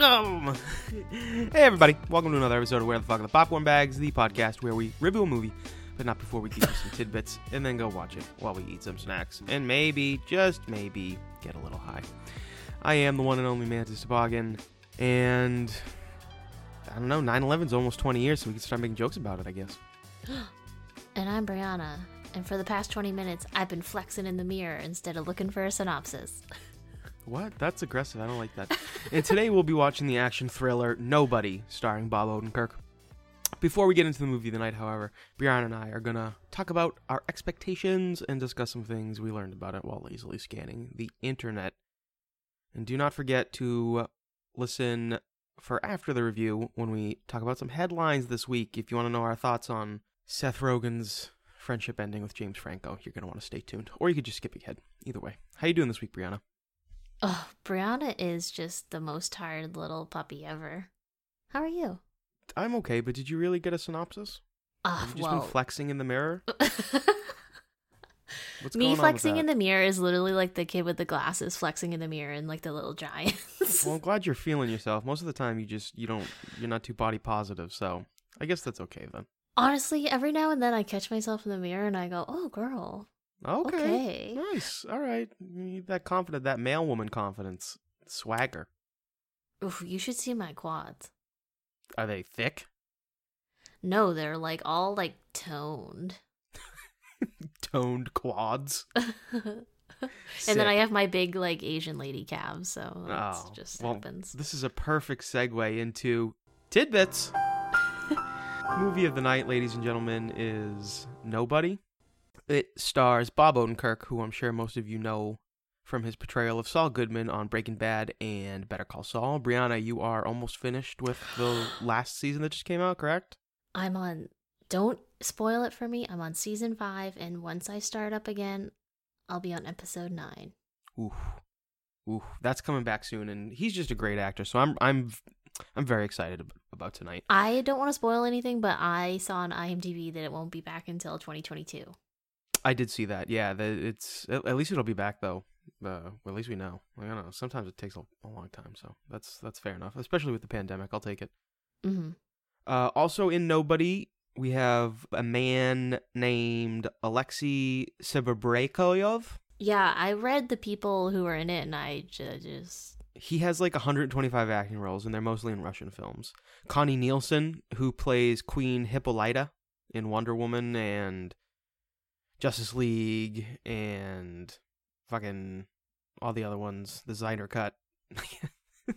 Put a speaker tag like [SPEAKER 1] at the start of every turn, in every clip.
[SPEAKER 1] Hello, welcome. hey, everybody. Welcome to another episode of Where the Fuck are the Popcorn Bags, the podcast where we review a movie, but not before we give you some tidbits and then go watch it while we eat some snacks and maybe, just maybe, get a little high. I am the one and only Mantis Toboggan, and I don't know, 9 11's almost 20 years, so we can start making jokes about it, I guess.
[SPEAKER 2] And I'm Brianna, and for the past 20 minutes, I've been flexing in the mirror instead of looking for a synopsis.
[SPEAKER 1] What? That's aggressive. I don't like that. and today we'll be watching the action thriller Nobody, starring Bob Odenkirk. Before we get into the movie of the night, however, Brianna and I are gonna talk about our expectations and discuss some things we learned about it while lazily scanning the internet. And do not forget to listen for after the review when we talk about some headlines this week. If you want to know our thoughts on Seth Rogen's friendship ending with James Franco, you're gonna want to stay tuned, or you could just skip ahead. Either way, how you doing this week, Brianna?
[SPEAKER 2] Oh, Brianna is just the most tired little puppy ever. How are you?
[SPEAKER 1] I'm okay, but did you really get a synopsis?
[SPEAKER 2] Ah,
[SPEAKER 1] Have you just
[SPEAKER 2] well.
[SPEAKER 1] been flexing in the mirror? What's
[SPEAKER 2] Me flexing in the mirror is literally like the kid with the glasses flexing in the mirror and like the little giants.
[SPEAKER 1] Well, I'm glad you're feeling yourself. Most of the time, you just you don't you're not too body positive, so I guess that's okay then.
[SPEAKER 2] Honestly, every now and then I catch myself in the mirror and I go, "Oh, girl,
[SPEAKER 1] Okay,
[SPEAKER 2] okay."
[SPEAKER 1] nice. All right, you need that confident, that male woman confidence, swagger.
[SPEAKER 2] Oof, you should see my quads.
[SPEAKER 1] Are they thick?
[SPEAKER 2] No, they're like all like toned.
[SPEAKER 1] Toned quads.
[SPEAKER 2] and then I have my big like Asian lady calves, so it
[SPEAKER 1] Oh,
[SPEAKER 2] just
[SPEAKER 1] well,
[SPEAKER 2] happens.
[SPEAKER 1] This is a perfect segue into tidbits. Movie of the night, ladies and gentlemen, is Nobody. It stars Bob Odenkirk, who I'm sure most of you know from his portrayal of Saul Goodman on Breaking Bad and Better Call Saul. Brianna, you are almost finished with the last season that just came out, correct?
[SPEAKER 2] I'm on. Don't spoil it for me. I'm on season five, and once I start up again, I'll be on episode nine.
[SPEAKER 1] Ooh, ooh, that's coming back soon, and he's just a great actor. So I'm, I'm, I'm very excited about tonight.
[SPEAKER 2] I don't want to spoil anything, but I saw on IMDb that it won't be back until 2022.
[SPEAKER 1] I did see that. Yeah, that it's at, at least it'll be back though. Uh, well, at least we know. Like, I don't know. Sometimes it takes a, a long time, so that's that's fair enough. Especially with the pandemic, I'll take it.
[SPEAKER 2] hmm
[SPEAKER 1] Uh, also in Nobody, we have a man named Alexei Serebrennikov.
[SPEAKER 2] Yeah, I read the people who were in it, and I just.
[SPEAKER 1] He has like 125 acting roles, and they're mostly in Russian films. Connie Nielsen, who plays Queen Hippolyta in Wonder Woman and Justice League and fucking all the other ones, the Snyder Cut,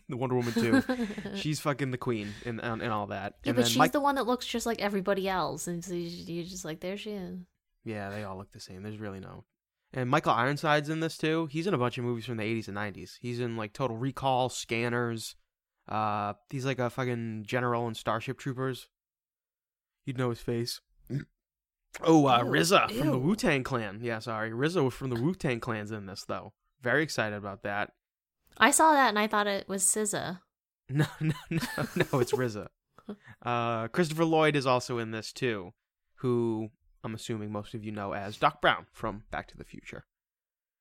[SPEAKER 1] the Wonder Woman too. She's fucking the queen and, and, and all that.
[SPEAKER 2] yeah,
[SPEAKER 1] and
[SPEAKER 2] but she's
[SPEAKER 1] Mike-
[SPEAKER 2] the one that looks just like everybody else, and so you're just like, there she is.
[SPEAKER 1] Yeah, they all look the same. There's really no. And Michael Ironside's in this too. He's in a bunch of movies from the 80s and 90s. He's in like Total Recall, Scanners. Uh, he's like a fucking general in Starship Troopers. You'd know his face. Oh, uh,
[SPEAKER 2] Ew,
[SPEAKER 1] RZA from the. Wu Tang Clan. Yeah, sorry, RZA from the Wu Tang Clan's in this though. Very excited about that.
[SPEAKER 2] I saw that and I thought it was SZA.
[SPEAKER 1] No, no, no, no, it's RZA. Uh, Christopher Lloyd is also in this too, who I'm assuming most of you know as Doc Brown from Back to the Future.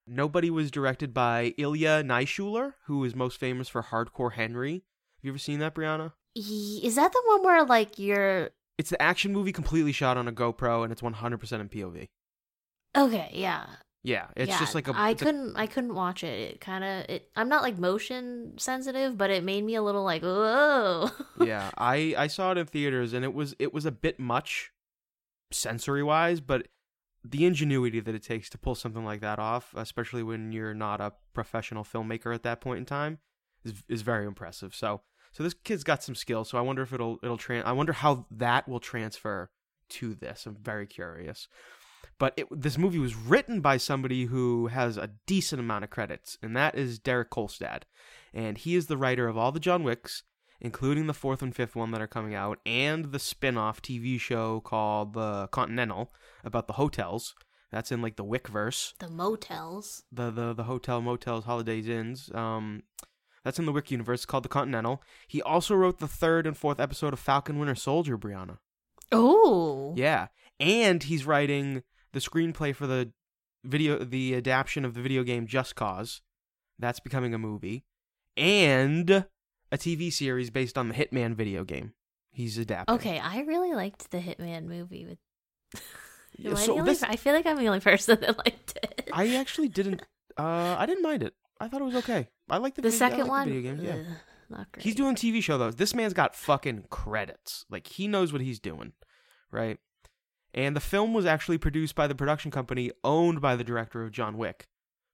[SPEAKER 1] Nobody was directed by Ilya Naishuler, who is most famous for Hardcore Henry. Have you ever seen that, Brianna?
[SPEAKER 2] Is that the one where like you're
[SPEAKER 1] It's the action movie completely shot on a GoPro, and it's 100% in POV.
[SPEAKER 2] okay? Yeah,
[SPEAKER 1] Yeah, it's
[SPEAKER 2] yeah,
[SPEAKER 1] just like a.
[SPEAKER 2] I couldn't. I couldn't watch it. It kind of. It. I'm not like motion sensitive, but it made me a little like, whoa.
[SPEAKER 1] yeah, I I saw it in theaters, and it was it was a bit much, sensory wise, but the ingenuity that it takes to pull something like that off, especially when you're not a professional filmmaker at that point in time, is is very impressive. So so this kid's got some skills. So I wonder if it'll it'll tran. I wonder how that will transfer to this. I'm very curious. But it, this movie was written by somebody who has a decent amount of credits, and that is Derek Kolstad. And he is the writer of all the John Wicks, including the fourth and fifth one that are coming out, and the spin off TV show called The Continental about the hotels. That's in like the Wickverse,
[SPEAKER 2] the motels.
[SPEAKER 1] the the the hotel, motels, holidays, inns. Um, that's in the Wick universe called The Continental. He also wrote the third and fourth episode of Falcon Winter Soldier, Brianna.
[SPEAKER 2] Oh.
[SPEAKER 1] Yeah, and he's writing the screenplay for the video, the adaptation of the video game Just Cause. That's becoming a movie, and a TV series based on the Hitman video game. He's adapting.
[SPEAKER 2] Okay, I really liked the Hitman movie with. Am I,
[SPEAKER 1] So
[SPEAKER 2] the only,
[SPEAKER 1] this-
[SPEAKER 2] I feel like I'm the only person that liked it.
[SPEAKER 1] I actually didn't. Uh, I didn't mind it. I thought it was okay. I like the,
[SPEAKER 2] the
[SPEAKER 1] video,
[SPEAKER 2] second
[SPEAKER 1] like the
[SPEAKER 2] one,
[SPEAKER 1] video games. Yeah.
[SPEAKER 2] ugh, not great.
[SPEAKER 1] He's doing TV show though. This man's got fucking credits. Like he knows what he's doing, right? And the film was actually produced by the production company owned by the director of John Wick,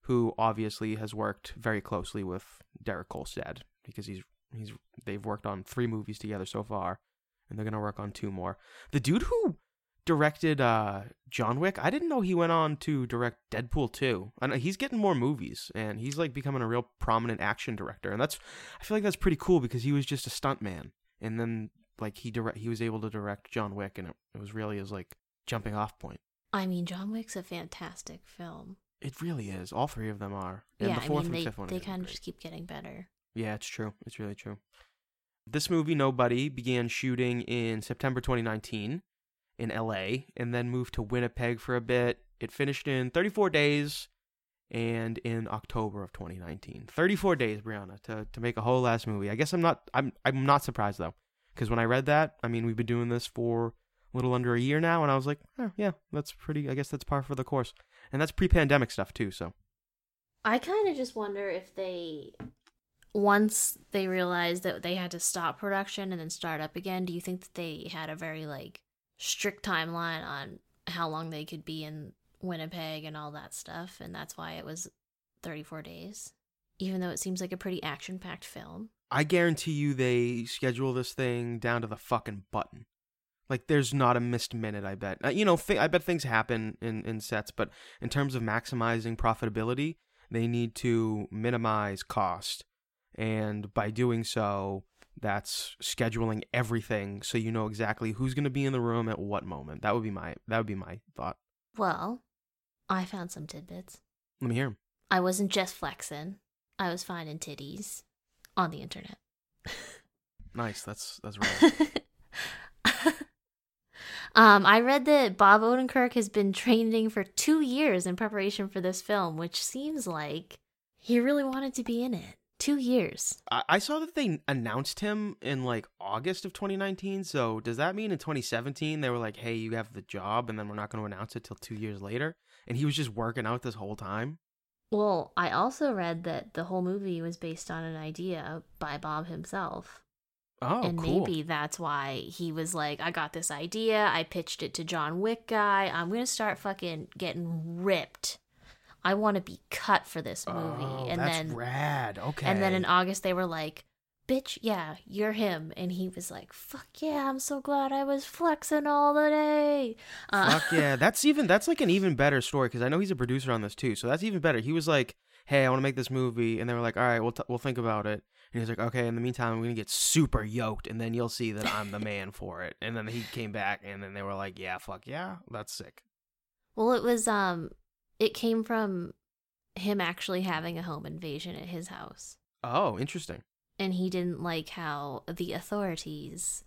[SPEAKER 1] who obviously has worked very closely with Derek Kolstad because he's he's they've worked on three movies together so far, and they're gonna work on two more. The dude who directed uh, John Wick, I didn't know he went on to direct Deadpool 2. I know he's getting more movies, and he's like becoming a real prominent action director, and that's I feel like that's pretty cool because he was just a stuntman, and then like he direct he was able to direct John Wick, and it, it was really his like jumping off point.
[SPEAKER 2] I mean, John Wick's a fantastic film.
[SPEAKER 1] It really is. All three of them are, and
[SPEAKER 2] yeah,
[SPEAKER 1] the
[SPEAKER 2] I
[SPEAKER 1] fourth
[SPEAKER 2] mean,
[SPEAKER 1] and
[SPEAKER 2] they
[SPEAKER 1] fifth one.
[SPEAKER 2] they kind of just keep getting better.
[SPEAKER 1] Yeah, it's true. It's really true. This movie, Nobody, began shooting in September 2019 in LA and then moved to Winnipeg for a bit. It finished in 34 days and in October of 2019. 34 days, Brianna, to, to make a whole last movie. I guess I'm not I'm I'm not surprised though. Because when I read that, I mean we've been doing this for a little under a year now, and I was like, oh, yeah, that's pretty I guess that's par for the course. And that's pre pandemic stuff too, so
[SPEAKER 2] I kind of just wonder if they, once they realized that they had to stop production and then start up again, do you think that they had a very like strict timeline on how long they could be in Winnipeg and all that stuff, and that's why it was 34 days, even though it seems like a pretty action-packed film.
[SPEAKER 1] I guarantee you they schedule this thing down to the fucking button. Like there's not a missed minute. I bet. Uh, you know, th- I bet things happen in in sets, but in terms of maximizing profitability, they need to minimize cost, and by doing so, that's scheduling everything so you know exactly who's going to be in the room at what moment. That would be my that would be my thought.
[SPEAKER 2] Well, I found some tidbits.
[SPEAKER 1] Let me hear 'em.
[SPEAKER 2] I wasn't just flexing; I was finding titties on the internet.
[SPEAKER 1] Nice. That's that's rare.
[SPEAKER 2] um, I read that Bob Odenkirk has been training for two years in preparation for this film, which seems like he really wanted to be in it. Two years.
[SPEAKER 1] I, I saw that they announced him in like August of 2019. So does that mean in 2017 they were like, "Hey, you have the job," and then we're not going to announce it till two years later? And he was just working out this whole time.
[SPEAKER 2] Well, I also read that the whole movie was based on an idea by Bob himself.
[SPEAKER 1] Oh,
[SPEAKER 2] and
[SPEAKER 1] cool.
[SPEAKER 2] maybe that's why he was like, I got this idea. I pitched it to John Wick guy. I'm going to start fucking getting ripped. I want to be cut for this movie.
[SPEAKER 1] Oh,
[SPEAKER 2] and
[SPEAKER 1] that's
[SPEAKER 2] then
[SPEAKER 1] rad. Okay.
[SPEAKER 2] and then in August they were like, "Bitch, yeah, you're him." And he was like, "Fuck yeah, I'm so glad I was flexing all the day." Uh,
[SPEAKER 1] Fuck yeah, that's even that's like an even better story because I know he's a producer on this too, so that's even better. He was like, "Hey, I want to make this movie," and they were like, "All right, we'll t- we'll think about it." And he's like, "Okay, in the meantime, I'm gonna get super yoked, and then you'll see that I'm the man for it." And then he came back, and then they were like, "Yeah, fuck yeah, that's sick."
[SPEAKER 2] Well, it was um it came from him actually having a home invasion at his house.
[SPEAKER 1] Oh, interesting.
[SPEAKER 2] And he didn't like how the authorities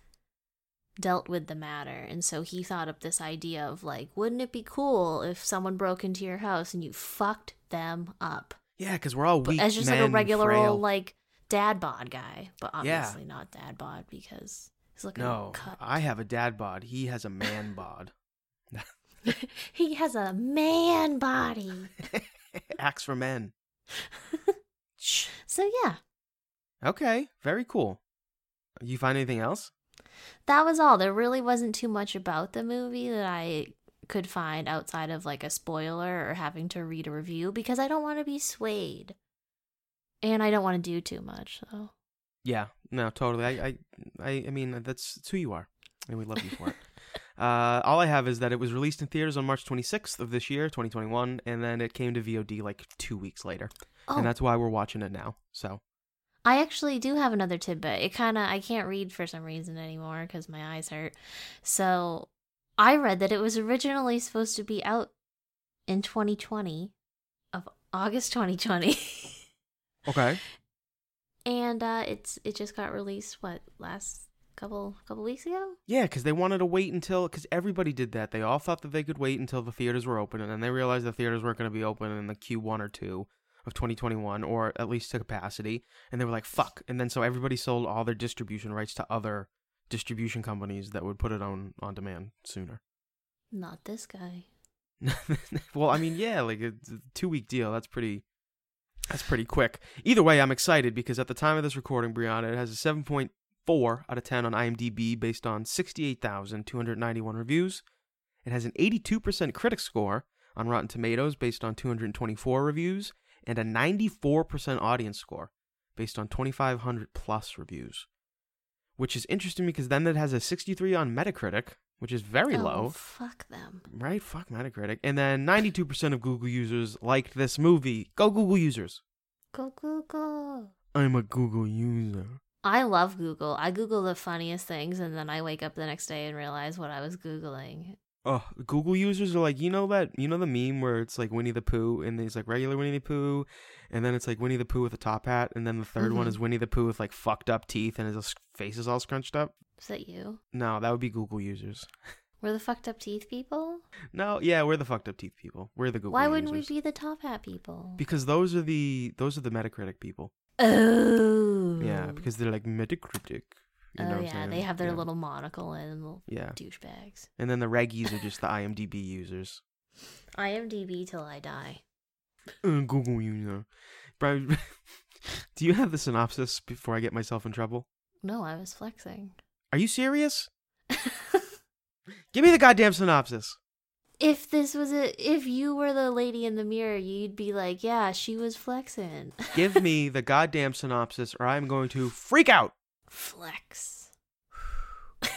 [SPEAKER 2] dealt with the matter. And so he thought up this idea of like, wouldn't it be cool if someone broke into your house and you fucked them up?
[SPEAKER 1] Yeah, because we're all
[SPEAKER 2] But
[SPEAKER 1] weak
[SPEAKER 2] as just like a regular
[SPEAKER 1] frail.
[SPEAKER 2] old like dad bod guy, but
[SPEAKER 1] Yeah.
[SPEAKER 2] obviously not dad bod because he's looking
[SPEAKER 1] No,
[SPEAKER 2] cut.
[SPEAKER 1] I have a dad bod. He has a man bod.
[SPEAKER 2] he has a man body.
[SPEAKER 1] Axe for men.
[SPEAKER 2] so yeah,
[SPEAKER 1] Okay, very cool. You find anything else?
[SPEAKER 2] that was all. There really wasn't too much about the movie that I could find outside of like a spoiler or having to read a review because I don't want to be swayed. And I don't want to do too much, so.
[SPEAKER 1] Yeah, no, totally. I, I, I, I mean, that's it's who you are, and we love you for it. Uh, all I have is that it was released in theaters on March 26th of this year, 2021, and then it came to VOD like two weeks later,
[SPEAKER 2] Oh,
[SPEAKER 1] and that's why we're watching it now. So,
[SPEAKER 2] I actually do have another tidbit. It kind of I can't read for some reason anymore because my eyes hurt. So I read that it was originally supposed to be out in 2020 of August 2020,
[SPEAKER 1] okay,
[SPEAKER 2] and uh, it's it just got released what last couple couple weeks ago.
[SPEAKER 1] yeah, because they wanted to wait until because everybody did that. They all thought that they could wait until the theaters were open, and then they realized the theaters weren't going to be open in the Q1 or two of 2021, or at least to capacity. And they were like, "Fuck!" And then so everybody sold all their distribution rights to other distribution companies that would put it on on demand sooner.
[SPEAKER 2] Not this guy.
[SPEAKER 1] well, I mean, yeah, like a two week deal. That's pretty. That's pretty quick. Either way, I'm excited because at the time of this recording, Brianna, it has a 7.4 out of 10 on IMDb based on 68,291 reviews. It has an 82% critic score on Rotten Tomatoes based on 224 reviews and a 94% audience score based on 2,500 plus reviews. Which is interesting because then it has a 63 on Metacritic, which is very
[SPEAKER 2] oh,
[SPEAKER 1] low.
[SPEAKER 2] Fuck them.
[SPEAKER 1] Right? Fuck Metacritic. And then 92% of Google users liked this movie. Go Google users.
[SPEAKER 2] Go Google.
[SPEAKER 1] I'm a Google user.
[SPEAKER 2] I love Google. I Google the funniest things and then I wake up the next day and realize what I was Googling.
[SPEAKER 1] Oh, Google users are like, you know that, you know the meme where it's like Winnie the Pooh and there's like regular Winnie the Pooh, and then it's like Winnie the Pooh with a top hat, and then the 3rd one
[SPEAKER 2] Mhm.
[SPEAKER 1] is Winnie the Pooh with like fucked up teeth and his face is all scrunched up.
[SPEAKER 2] Is that you?
[SPEAKER 1] No, that would be Google users.
[SPEAKER 2] We're the fucked up teeth people?
[SPEAKER 1] No, yeah, we're the fucked up teeth people. We're the Google.
[SPEAKER 2] Why wouldn't
[SPEAKER 1] users.
[SPEAKER 2] we be the top hat people?
[SPEAKER 1] Because those are the those are the Metacritic people.
[SPEAKER 2] Oh.
[SPEAKER 1] Yeah, because they're like Metacritic. You know
[SPEAKER 2] oh yeah, they have their
[SPEAKER 1] Yeah.
[SPEAKER 2] little monocle and little
[SPEAKER 1] Yeah,
[SPEAKER 2] douchebags.
[SPEAKER 1] and then the reggies are just the IMDb users.
[SPEAKER 2] IMDb till I die.
[SPEAKER 1] Uh, Google user. Brian, do you have the synopsis before I get myself in trouble?
[SPEAKER 2] No, I was flexing.
[SPEAKER 1] Are you serious? Give me the goddamn synopsis.
[SPEAKER 2] If this was a if you were the lady in the mirror, you'd be like, "Yeah, she was flexing."
[SPEAKER 1] Give me the goddamn synopsis, or I'm going to freak out.
[SPEAKER 2] Flex.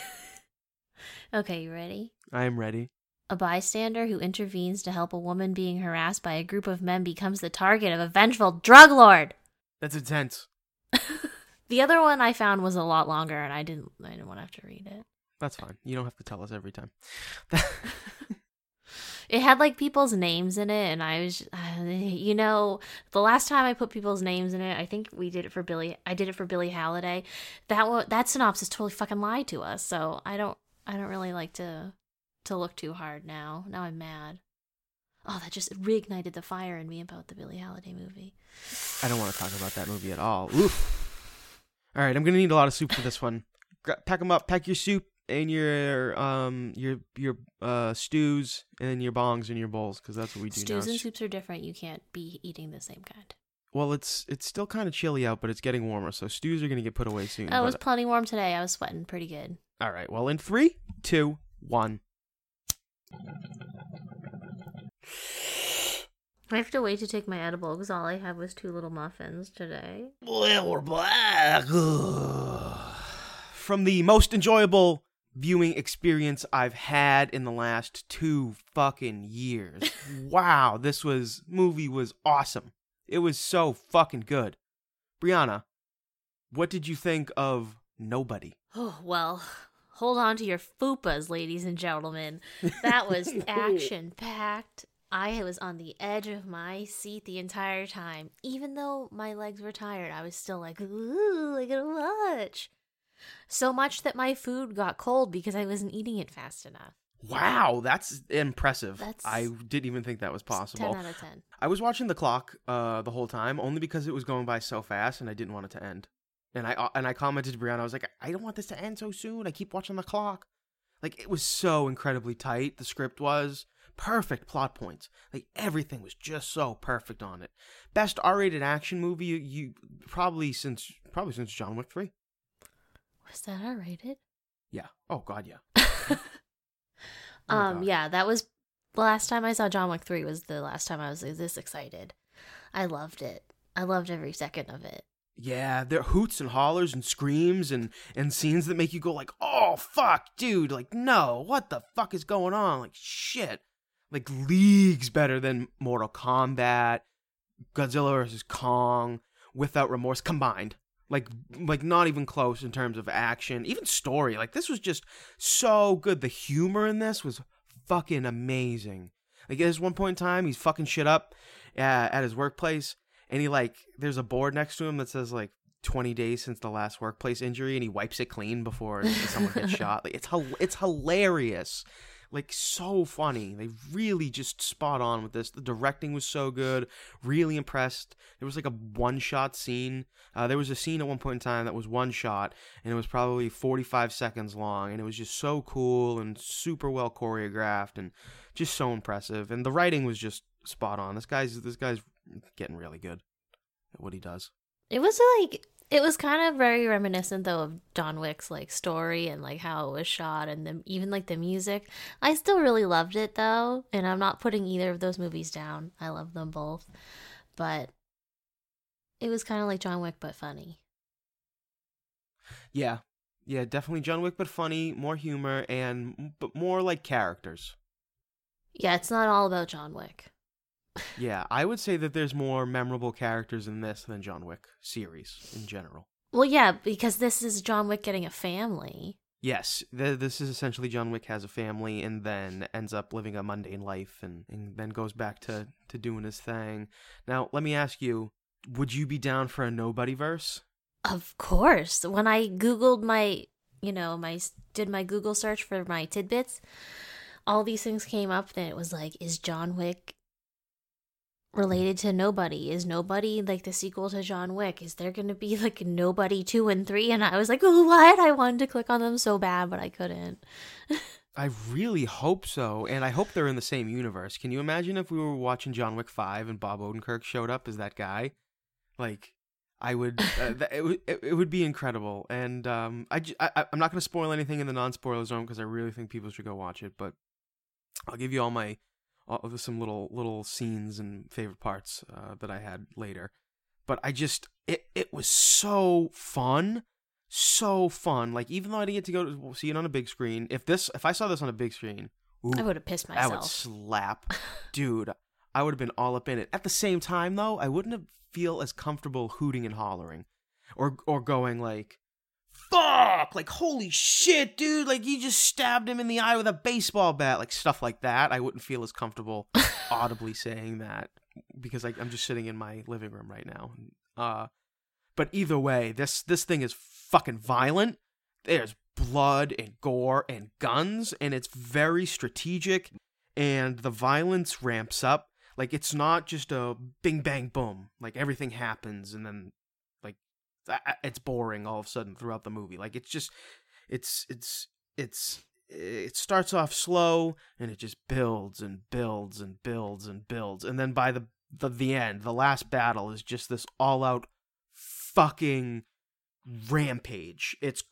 [SPEAKER 2] okay, you ready?
[SPEAKER 1] I am ready.
[SPEAKER 2] A bystander who intervenes to help a woman being harassed by a group of men becomes the target of a vengeful drug lord.
[SPEAKER 1] That's intense.
[SPEAKER 2] The other one I found was a lot longer, and I didn't. I didn't want to have to read it.
[SPEAKER 1] That's fine. You don't have to tell us every time.
[SPEAKER 2] It had like people's names in it, and I was, uh, you know, the last time I put people's names in it, I think we did it for Billy. I did it for Billie Holiday. That one, that synopsis totally fucking lied to us. So I don't, I don't really like to, to look too hard now. Now I'm mad. Oh, that just reignited the fire in me about the Billie Holiday movie.
[SPEAKER 1] I don't want to talk about that movie at all. Oof. All right, I'm gonna need a lot of soup for this one. Pack them up. Pack your soup and your um your your uh stews and your bongs and your bowls because that's what we do
[SPEAKER 2] Stews
[SPEAKER 1] now.
[SPEAKER 2] and soups are different. You can't be eating the same kind.
[SPEAKER 1] Well, it's it's still kind of chilly out, but it's getting warmer, so stews are gonna get put away soon.
[SPEAKER 2] Oh, it was
[SPEAKER 1] but-
[SPEAKER 2] plenty warm today. I was sweating pretty good.
[SPEAKER 1] all right. Well, in three, two, one.
[SPEAKER 2] I have to wait to take my edible because all I had was two little muffins today.
[SPEAKER 1] Well, we're back. From the most enjoyable viewing experience I've had in the last two fucking years. wow, this was movie was awesome. It was so fucking good. Brianna, what did you think of Nobody?
[SPEAKER 2] Oh, well, hold on to your fupas, ladies and gentlemen. That was action packed. I was on the edge of my seat the entire time. Even though my legs were tired, I was still like, ooh, I gotta watch. So much that my food got cold because I wasn't eating it fast enough.
[SPEAKER 1] Wow, that's impressive.
[SPEAKER 2] That's-
[SPEAKER 1] I didn't even think that was possible.
[SPEAKER 2] 10 out of 10.
[SPEAKER 1] I was watching the clock uh, the whole time only because it was going by so fast and I didn't want it to end. And I uh, and I commented to Brianna, I was like, I don't want this to end so soon. I keep watching the clock. Like it was so incredibly tight. The script was perfect plot points. Like everything was just so perfect on it. Best R-rated action movie you, you probably since probably since John Wick three.
[SPEAKER 2] Was that R rated?
[SPEAKER 1] Yeah. Oh God, yeah. Oh
[SPEAKER 2] um,
[SPEAKER 1] God.
[SPEAKER 2] yeah, that was the last time I saw John Wick 3 was the last time I was this excited. I loved it. I loved every second of it.
[SPEAKER 1] Yeah, there are hoots and hollers and screams and and scenes that make you go like, "Oh fuck, dude!" Like, no, what the fuck is going on? Like, shit, like leagues better than Mortal Kombat, Godzilla vs Kong, Without Remorse combined. Like, like not even close in terms of action, even story. Like, this was just so good. The humor in this was fucking amazing. Like, there's one point in time he's fucking shit up uh, at his workplace and he like there's a board next to him that says like 20 days since the last workplace injury and he wipes it clean before someone gets shot like it's it's hilarious like so funny. They really just spot on with this. The directing was so good. Really impressed. There was like a one shot scene. Uh, there was a scene at one point in time that was one shot, and it was probably 45 seconds long, and it was just so cool and super well choreographed and just so impressive. And the writing was just spot on. This guy's this guy's getting really good at what he does.
[SPEAKER 2] It was like it was kind of very reminiscent though of John Wick's like story and like how it was shot and the, even like the music. I still really loved it though, and I'm not putting either of those movies down. I love them both. But it was kind of like John Wick but funny.
[SPEAKER 1] Yeah. Yeah, definitely John Wick but funny, more humor and but more like characters.
[SPEAKER 2] Yeah, it's not all about John Wick.
[SPEAKER 1] Yeah, I would say that there's more memorable characters in this than John Wick series in general.
[SPEAKER 2] Well, yeah, because this is John Wick getting a family.
[SPEAKER 1] Yes, th- this is essentially John Wick has a family and then ends up living a mundane life and, and then goes back to, to doing his thing. Now, let me ask you, would you be down for a nobody verse?
[SPEAKER 2] Of course. When I Googled my, you know, my did my Google search for my tidbits, all these things came up. Then it was like, is John Wick related to Nobody? Is Nobody like the sequel to John Wick? Is there going to be like Nobody 2 and 3? And I was like, what? I wanted to click on them so bad, but I couldn't.
[SPEAKER 1] I really hope so, and I hope they're in the same universe. Can you imagine if we were watching John Wick 5 and Bob Odenkirk showed up as that guy? Like, I would, uh, th- it, would it, it would be incredible. And um, I, j- I, I'm not going to spoil anything in the non spoiler zone because I really think people should go watch it, but I'll give you all my some little little scenes and favorite parts uh, that I had later. But I just it it was so fun, so fun. Like even though I didn't get to go to see it on a big screen, if this if I saw this on a big screen, ooh,
[SPEAKER 2] I would have pissed myself.
[SPEAKER 1] I would slap, dude. I would have been all up in it. At the same time, though, I wouldn't have feel as comfortable hooting and hollering, or or going like, "Fuck!" Like, "Holy shit, dude!" Like you just stabbed him in the eye with a baseball bat, like stuff like that. I wouldn't feel as comfortable audibly saying that because I, I'm just sitting in my living room right now. Uh, but either way, this this thing is fucking violent. There's blood and gore and guns, and it's very strategic. And the violence ramps up. Like it's not just a bing bang boom. Like everything happens, and then it's boring all of a sudden throughout the movie. Like it's just it's it's it's it starts off slow and it just builds and builds and builds and builds. And then by the the, the end the last battle is just this all out fucking rampage. It's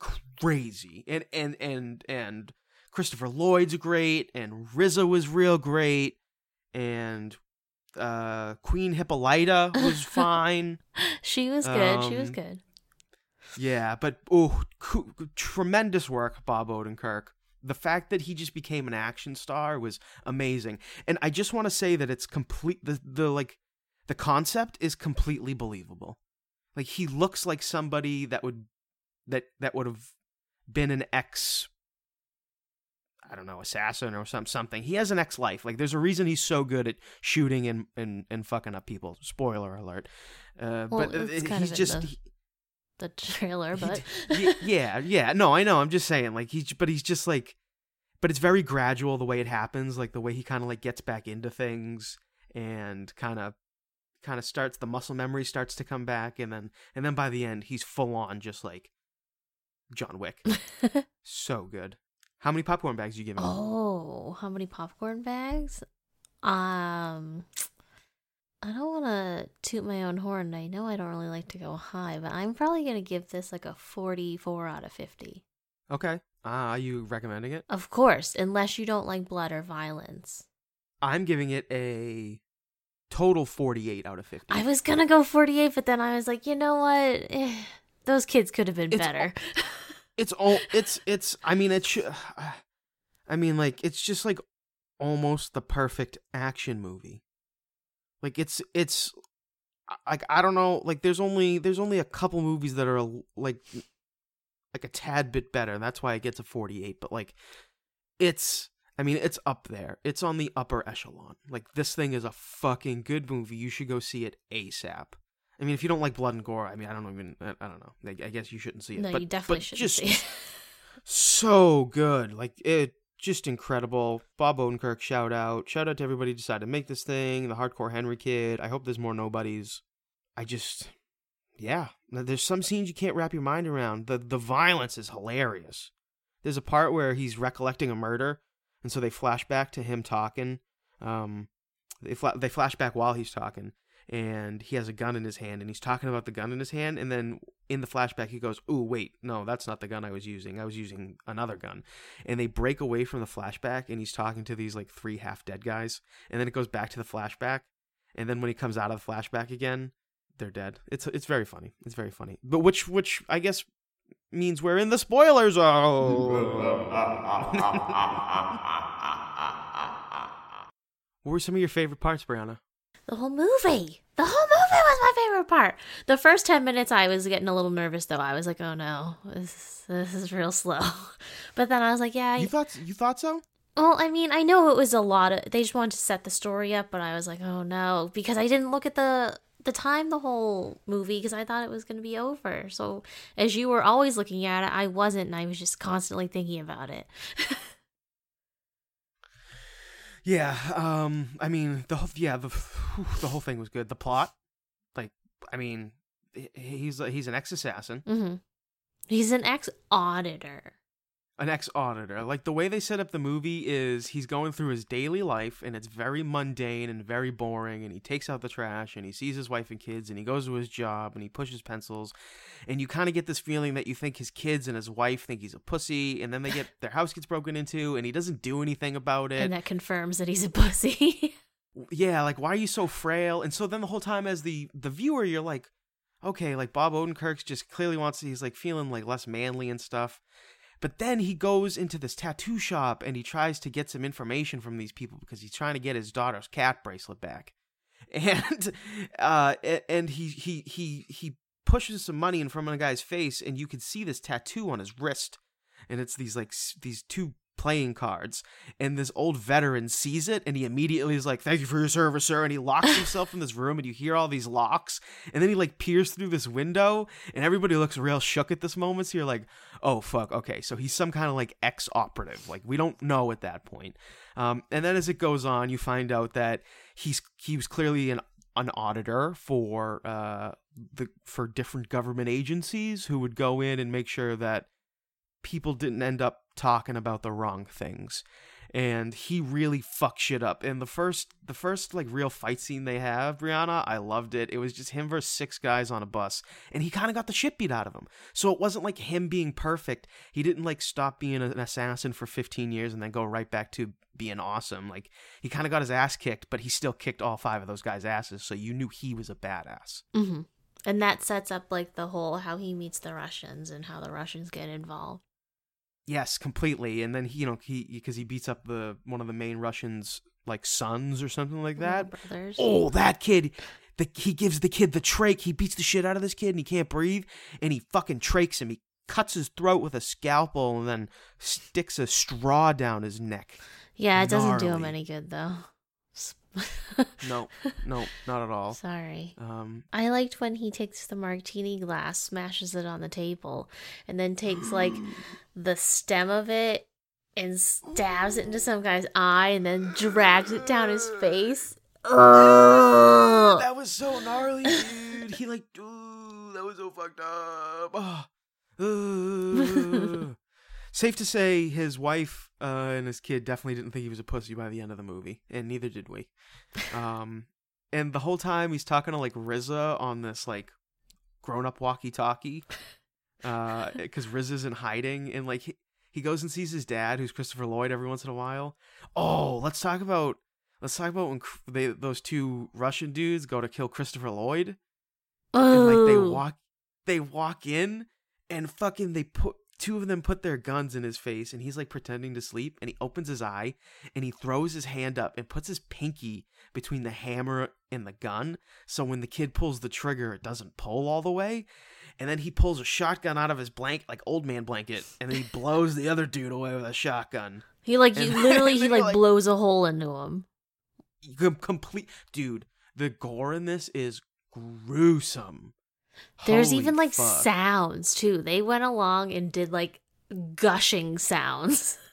[SPEAKER 1] crazy. And and and and christopher lloyd's great and RZA was real great. And uh queen hippolyta was fine
[SPEAKER 2] she was good. she was
[SPEAKER 1] Um,
[SPEAKER 2] good.
[SPEAKER 1] yeah, but oh, co- tremendous work, Bob Odenkirk. The fact that he just became an action star was amazing, and I just want to say that it's complete. The the like, the concept is completely believable. Like he looks like somebody that would that that would have been an ex. I don't know, assassin or some something. He has an ex life. Like there's a reason he's so good at shooting and and, and fucking up people. Spoiler alert. Uh,
[SPEAKER 2] Well,
[SPEAKER 1] but uh,
[SPEAKER 2] it's kind
[SPEAKER 1] he's
[SPEAKER 2] of
[SPEAKER 1] just
[SPEAKER 2] the-
[SPEAKER 1] he-
[SPEAKER 2] The trailer, but
[SPEAKER 1] y- yeah, yeah. No, I know. I'm just saying, like he's, but he's just like, but it's very gradual the way it happens, like the way he kind of like gets back into things and kind of, kind of starts the muscle memory starts to come back, and then and then by the end he's full on just like John Wick. so good. How many popcorn bags do you giving? him?
[SPEAKER 2] oh, how many popcorn bags? Um, I don't want to toot my own horn. I know I don't really like to go high, but I'm probably gonna give this like a 44 out of 50.
[SPEAKER 1] Okay. Ah, are you recommending it?
[SPEAKER 2] Of course, unless you don't like blood or violence.
[SPEAKER 1] I'm giving it a total 48 out of 50.
[SPEAKER 2] I was gonna go 48, but then I was like, you know what? Eh, those kids could have been
[SPEAKER 1] It's
[SPEAKER 2] better.
[SPEAKER 1] it's all it's it's i mean it's i mean like it's just like almost the perfect action movie. Like it's it's like i don't know like there's only there's only a couple movies that are like like a tad bit better. That's why it gets a 48 but like it's i mean it's up there. It's on the upper echelon. Like this thing is a fucking good movie. You should go see it asap I mean, if you don't like blood and gore, I mean, I don't even, I, I don't know. I, I guess you shouldn't see it.
[SPEAKER 2] no,
[SPEAKER 1] but,
[SPEAKER 2] you definitely
[SPEAKER 1] but
[SPEAKER 2] shouldn't
[SPEAKER 1] just
[SPEAKER 2] see it.
[SPEAKER 1] so good. Like it just incredible. Bob Odenkirk, shout out. Shout out to everybody who decided to make this thing. The Hardcore Henry kid. I hope there's more nobodies. I just, yeah. There's some scenes you can't wrap your mind around. The the violence is hilarious. There's a part where he's recollecting a murder, and so they flash back to him talking. Um, they fla- they flash back while he's talking, and he has a gun in his hand, and he's talking about the gun in his hand, and then in the flashback he goes, "Ooh, wait, no, that's not the gun I was using. I was using another gun." And they break away from the flashback, and he's talking to these like three half dead guys, and then it goes back to the flashback, and then when he comes out of the flashback again, they're dead. It's it's very funny. It's very funny. But which which I guess means we're in the spoiler zone. what were some of your favorite parts, Brianna?
[SPEAKER 2] The whole movie. The whole movie was my favorite part. The first 10 minutes, I was getting a little nervous, though. I was like, oh no, this, this is real slow. But then I was like, yeah.
[SPEAKER 1] You thought you thought so?
[SPEAKER 2] Well, I mean, I know it was a lot of. They just wanted to set the story up, but I was like, oh no, because I didn't look at the the time the whole movie because I thought it was going to be over. So as you were always looking at it, I wasn't, and I was just constantly thinking about it.
[SPEAKER 1] yeah, um, I mean the whole yeah the the whole thing was good. The plot, like, I mean, he's he's an ex assassin.
[SPEAKER 2] Mm-hmm. He's an ex auditor
[SPEAKER 1] an ex auditor. Like the way they set up the movie is he's going through his daily life and it's very mundane and very boring and he takes out the trash and he sees his wife and kids and he goes to his job and he pushes pencils and you kind of get this feeling that you think his kids and his wife think he's a pussy and then they get their house gets broken into and he doesn't do anything about it.
[SPEAKER 2] And that confirms that he's a pussy.
[SPEAKER 1] yeah, like why are you so frail? And so then the whole time as the the viewer you're like okay, like Bob Odenkirk's just clearly wants to, he's like feeling like less manly and stuff. But then he goes into this tattoo shop and he tries to get some information from these people because he's trying to get his daughter's cat bracelet back. And uh and he he he he pushes some money in front of a guy's face and you can see this tattoo on his wrist and it's these like these two playing cards and this old veteran sees it and he immediately is like thank you for your service sir and he locks himself in this room and you hear all these locks and then he like peers through this window and everybody looks real shook at this moment so you're like oh fuck okay so he's some kind of like ex-operative like we don't know at that point. Um, and then as it goes on you find out that he's he was clearly an an auditor for uh the for different government agencies who would go in and make sure that people didn't end up talking about the wrong things and he really fucks shit up. And the first, the first like real fight scene they have, Brianna, I loved it. It was just him versus six guys on a bus, and he kind of got the shit beat out of him. So it wasn't like him being perfect. He didn't like stop being an assassin for 15 years and then go right back to being awesome. Like he kind of got his ass kicked, but he still kicked all five of those guys' asses. So you knew he was a badass.
[SPEAKER 2] Mm-hmm. And that sets up like the whole how he meets the Russians and how the Russians get involved.
[SPEAKER 1] Yes, completely. And then he, you know, he because he beats up the one of the main Russians like sons or something like that.
[SPEAKER 2] Brothers.
[SPEAKER 1] Oh, that kid. The, he gives the kid the trach. He beats the shit out of this kid and he can't breathe. And he fucking trachs him. He cuts his throat with a scalpel and then sticks a straw down his neck.
[SPEAKER 2] Yeah, it doesn't do him any good though.
[SPEAKER 1] no, no, not at all.
[SPEAKER 2] Sorry.
[SPEAKER 1] Um,
[SPEAKER 2] I liked when he takes the martini glass, smashes it on the table, and then takes like the stem of it and stabs it into some guy's eye, and then drags it down his face.
[SPEAKER 1] Ugh. That was so gnarly, dude. He like, ooh, that was so fucked up. Oh. Safe to say, his wife uh, and his kid definitely didn't think he was a pussy by the end of the movie, and neither did we. Um, and the whole time he's talking to like RZA on this like grown-up walkie-talkie, because uh, RZA's in hiding, and like he, he goes and sees his dad, who's Christopher Lloyd, every once in a while. Oh, let's talk about let's talk about when they those two Russian dudes go to kill Christopher Lloyd, oh. and like they oh. walk they walk in and fucking they put two of them put their guns in his face and he's like pretending to sleep and he opens his eye and he throws his hand up and puts his pinky between the hammer and the gun. So when the kid pulls the trigger it doesn't pull all the way. And then he pulls a shotgun out of his blanket like old man blanket and then he blows the other dude away with a shotgun.
[SPEAKER 2] He like and, literally he like, like, blows a hole into him.
[SPEAKER 1] Complete dude the gore in this is gruesome
[SPEAKER 2] there's Holy even like fuck. sounds too. They went along and did like gushing sounds.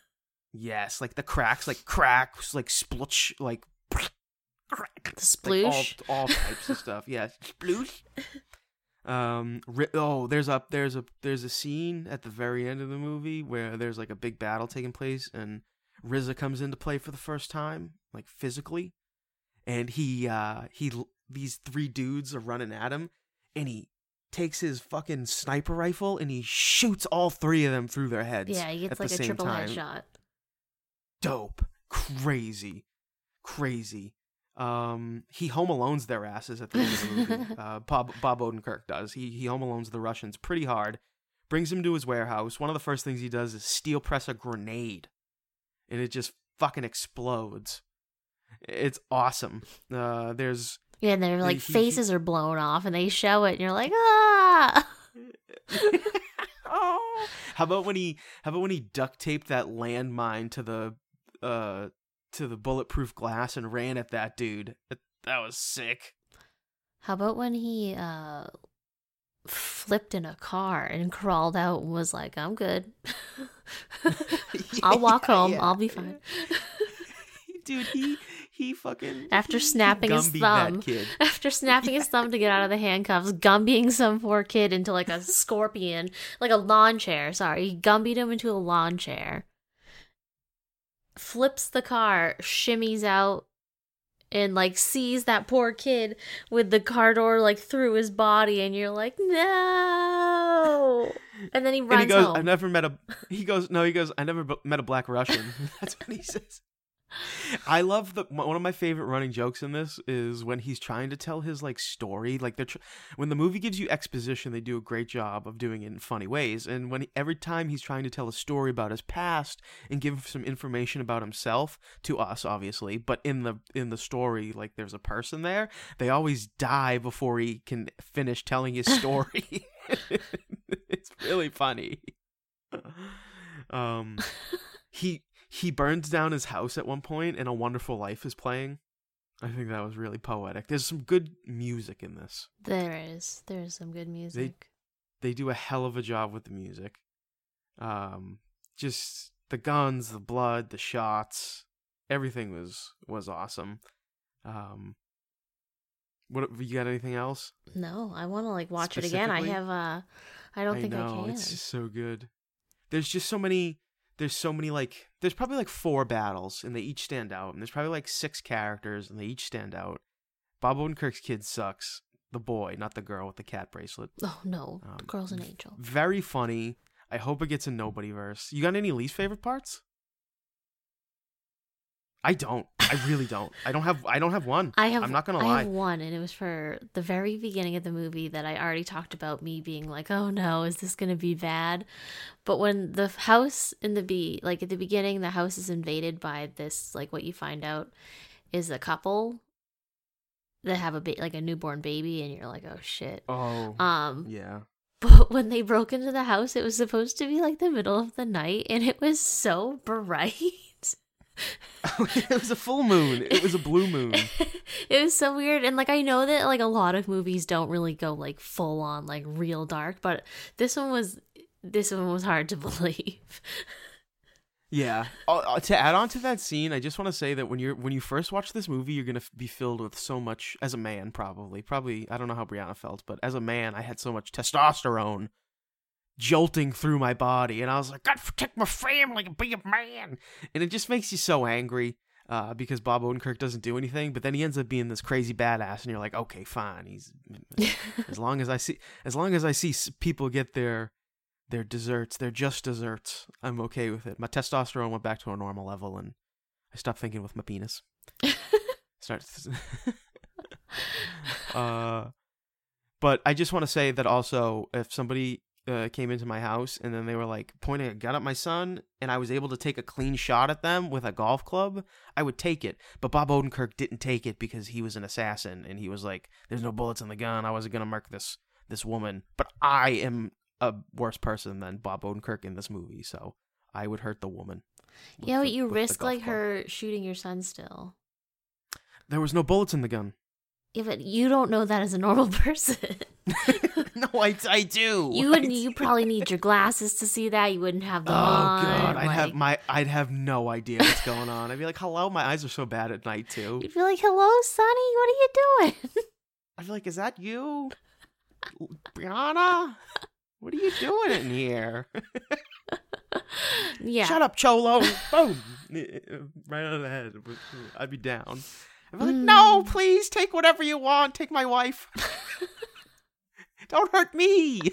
[SPEAKER 1] Yes, like the cracks, like cracks, like splutch, like
[SPEAKER 2] The
[SPEAKER 1] like all all types of stuff. Yeah, sploosh. Um. ri- Oh, there's a there's a there's a scene at the very end of the movie where there's like a big battle taking place, and RZA comes into play for the first time, like physically, and he uh he these three dudes are running at him, and he takes his fucking sniper rifle and he shoots all three of them through their heads.
[SPEAKER 2] yeah, he gets like a triple
[SPEAKER 1] time.
[SPEAKER 2] headshot.
[SPEAKER 1] dope, crazy, crazy. Um, he home alones their asses at the end of the movie. uh, Bob Bob Odenkirk does. He he home alones the Russians pretty hard. Brings him to his warehouse. One of the first things he does is steel press a grenade, and it just fucking explodes. It's awesome. Uh, there's
[SPEAKER 2] Yeah, and their
[SPEAKER 1] he-
[SPEAKER 2] like faces are blown off, and they show it, and you're like, ah.
[SPEAKER 1] oh. How about when he how about when he duct taped that landmine to the uh to the bulletproof glass and ran at that dude? That, that was sick.
[SPEAKER 2] How about when he uh flipped in a car and crawled out and was like, I'm good. I'll walk
[SPEAKER 1] Yeah,
[SPEAKER 2] home.
[SPEAKER 1] yeah.
[SPEAKER 2] I'll be fine.
[SPEAKER 1] Dude, he he fucking
[SPEAKER 2] After
[SPEAKER 1] he-
[SPEAKER 2] snapping his thumb.
[SPEAKER 1] Kid.
[SPEAKER 2] After snapping his thumb to get out of the handcuffs, gumbying some poor kid into like a scorpion, like a lawn chair. Sorry, he gumbied him into a lawn chair. Flips the car, shimmies out, and like sees that poor kid with the car door like through his body, and you're like, no. And then he runs
[SPEAKER 1] and he goes,
[SPEAKER 2] home.
[SPEAKER 1] "I never met a." He goes, "No, he goes, I never b- met a black Russian." That's what he says. I love the one of my favorite running jokes in this is when he's trying to tell his like story. Like they're tr- when the movie gives you exposition, they do a great job of doing it in funny ways. And when every time he's trying to tell a story about his past and give some information about himself to us, obviously, but in the in the story, like there's a person there, they always die before he can finish telling his story. it's really funny. Um, he he burns down his house at one point, and A Wonderful Life is playing. I think that was really poetic. There's some good music in this.
[SPEAKER 2] there is. There's some good music.
[SPEAKER 1] They they do a hell of a job with the music. Um, just the guns, the blood, the shots, everything was was awesome. Um, what you got? Anything else?
[SPEAKER 2] No, I want to like watch it again. I have uh I don't think
[SPEAKER 1] know,
[SPEAKER 2] I can.
[SPEAKER 1] It's just so good. There's just so many. There's so many like. There's probably like four battles, and they each stand out. And there's probably like six characters, and they each stand out. Bob Odenkirk's kid sucks. The boy, not the girl with the cat bracelet.
[SPEAKER 2] Oh no,
[SPEAKER 1] Um,
[SPEAKER 2] the girl's an angel.
[SPEAKER 1] Very funny. I hope it gets a nobody verse. You got any least favorite parts? I don't. I really don't. I don't have. I don't have one.
[SPEAKER 2] I have.
[SPEAKER 1] I'm not gonna
[SPEAKER 2] I
[SPEAKER 1] lie.
[SPEAKER 2] have one, and it was for the very beginning of the movie that I already talked about me being like, "Oh no, is this gonna be bad?" But when the house in the be like at the beginning, the house is invaded by this like what you find out is a couple that have a ba- like a newborn baby, and you're like, "Oh shit."
[SPEAKER 1] Oh.
[SPEAKER 2] Um,
[SPEAKER 1] yeah.
[SPEAKER 2] But when they broke into the house, it was supposed to be like the middle of the night, and it was so bright.
[SPEAKER 1] it was a full moon. It was a blue moon.
[SPEAKER 2] it was so weird, and like I know that like a lot of movies don't really go like full on like real dark, but this one was this one was hard to believe.
[SPEAKER 1] Yeah. Uh, uh, to add on to that scene, I just want to say that when you're when you first watch this movie, you're gonna be filled with so much. As a man, probably, probably, I don't know how Brianna felt, but as a man, I had so much testosterone jolting through my body, and I was like, "God, protect my family and be a man." And it just makes you so angry uh, because Bob Odenkirk doesn't do anything, but then he ends up being this crazy badass, and you're like, "Okay, fine." He's as long as I see, as long as I see people get their their desserts, they're just desserts. I'm okay with it. My testosterone went back to a normal level, and I stopped thinking with my penis. Start. uh, but I just want to say that also, if somebody uh, came into my house and then they were like pointing a gun at my son, and I was able to take a clean shot at them with a golf club, I would take it. But Bob Odenkirk didn't take it because he was an assassin, and he was like, "There's no bullets in the gun. I wasn't gonna murk this this woman." But I am a worse person than Bob Odenkirk in this movie, so I would hurt the woman.
[SPEAKER 2] yeah, but you risk like
[SPEAKER 1] club.
[SPEAKER 2] her shooting your son still.
[SPEAKER 1] There was no bullets in the gun.
[SPEAKER 2] Yeah, but you don't know that as a normal person.
[SPEAKER 1] no, I, I do.
[SPEAKER 2] you would you probably need your glasses to see that. You wouldn't have
[SPEAKER 1] the
[SPEAKER 2] Oh on.
[SPEAKER 1] god, I'd have my I'd have no idea what's going on. I'd be like, "Hello, my eyes are so bad at night too."
[SPEAKER 2] You'd be like, "Hello, Sonny. What are you doing?"
[SPEAKER 1] I'd be like, "Is that you, Brianna? What are you doing in here?"
[SPEAKER 2] yeah.
[SPEAKER 1] Shut up, Cholo! Boom, right on the head. I'd be down. Be like,
[SPEAKER 2] Mm.
[SPEAKER 1] "No, please take whatever you want. Take my wife. Don't hurt me."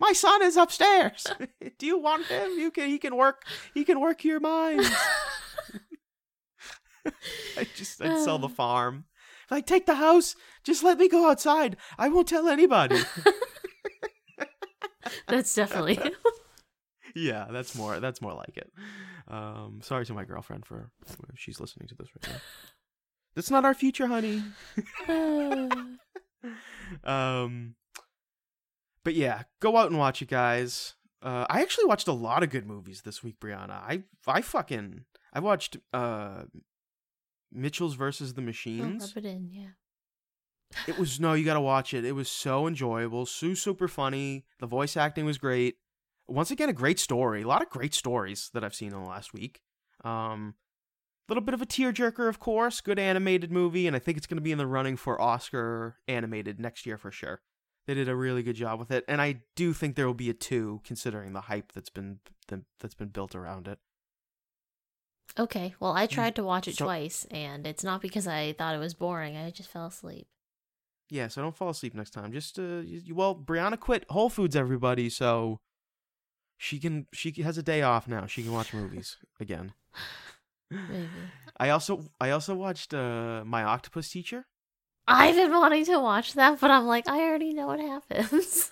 [SPEAKER 1] My son is upstairs. Do you want him? You can. He can work. He can work your minds. I just. I'd sell the farm. Like, take the house. Just let me go outside. I won't tell anybody.
[SPEAKER 2] That's definitely.
[SPEAKER 1] Yeah, that's more. That's more like it. Um, sorry to my girlfriend for she's listening to this right now. That's not our future, honey. um, but yeah, go out and watch it, guys. Uh, I actually watched a lot of good movies this week, Brianna. I I fucking I watched uh Mitchells versus the
[SPEAKER 2] Oh,
[SPEAKER 1] Machines.
[SPEAKER 2] rub it in, yeah.
[SPEAKER 1] It was no, you got to watch it. It was so enjoyable, so super funny. The voice acting was great. Once again, a great story. A lot of great stories that I've seen in the last week. Um, little bit of a tearjerker, of course. Good animated movie, and I think it's going to be in the running for Oscar animated next year for sure. They did a really good job with it, and I do think there will be a two, considering the hype that's been that's been built around it.
[SPEAKER 2] Okay, well, I tried to watch it
[SPEAKER 1] So-
[SPEAKER 2] twice, and it's not because I thought it was boring. I just fell asleep.
[SPEAKER 1] Yeah, so don't fall asleep next time. Just uh, you, well, Brianna quit Whole Foods, everybody, so she can she has a day off now. She can watch movies again.
[SPEAKER 2] Maybe.
[SPEAKER 1] I also I also watched uh my Octopus Teacher.
[SPEAKER 2] I've been wanting to watch that, but I'm like, I already know what happens.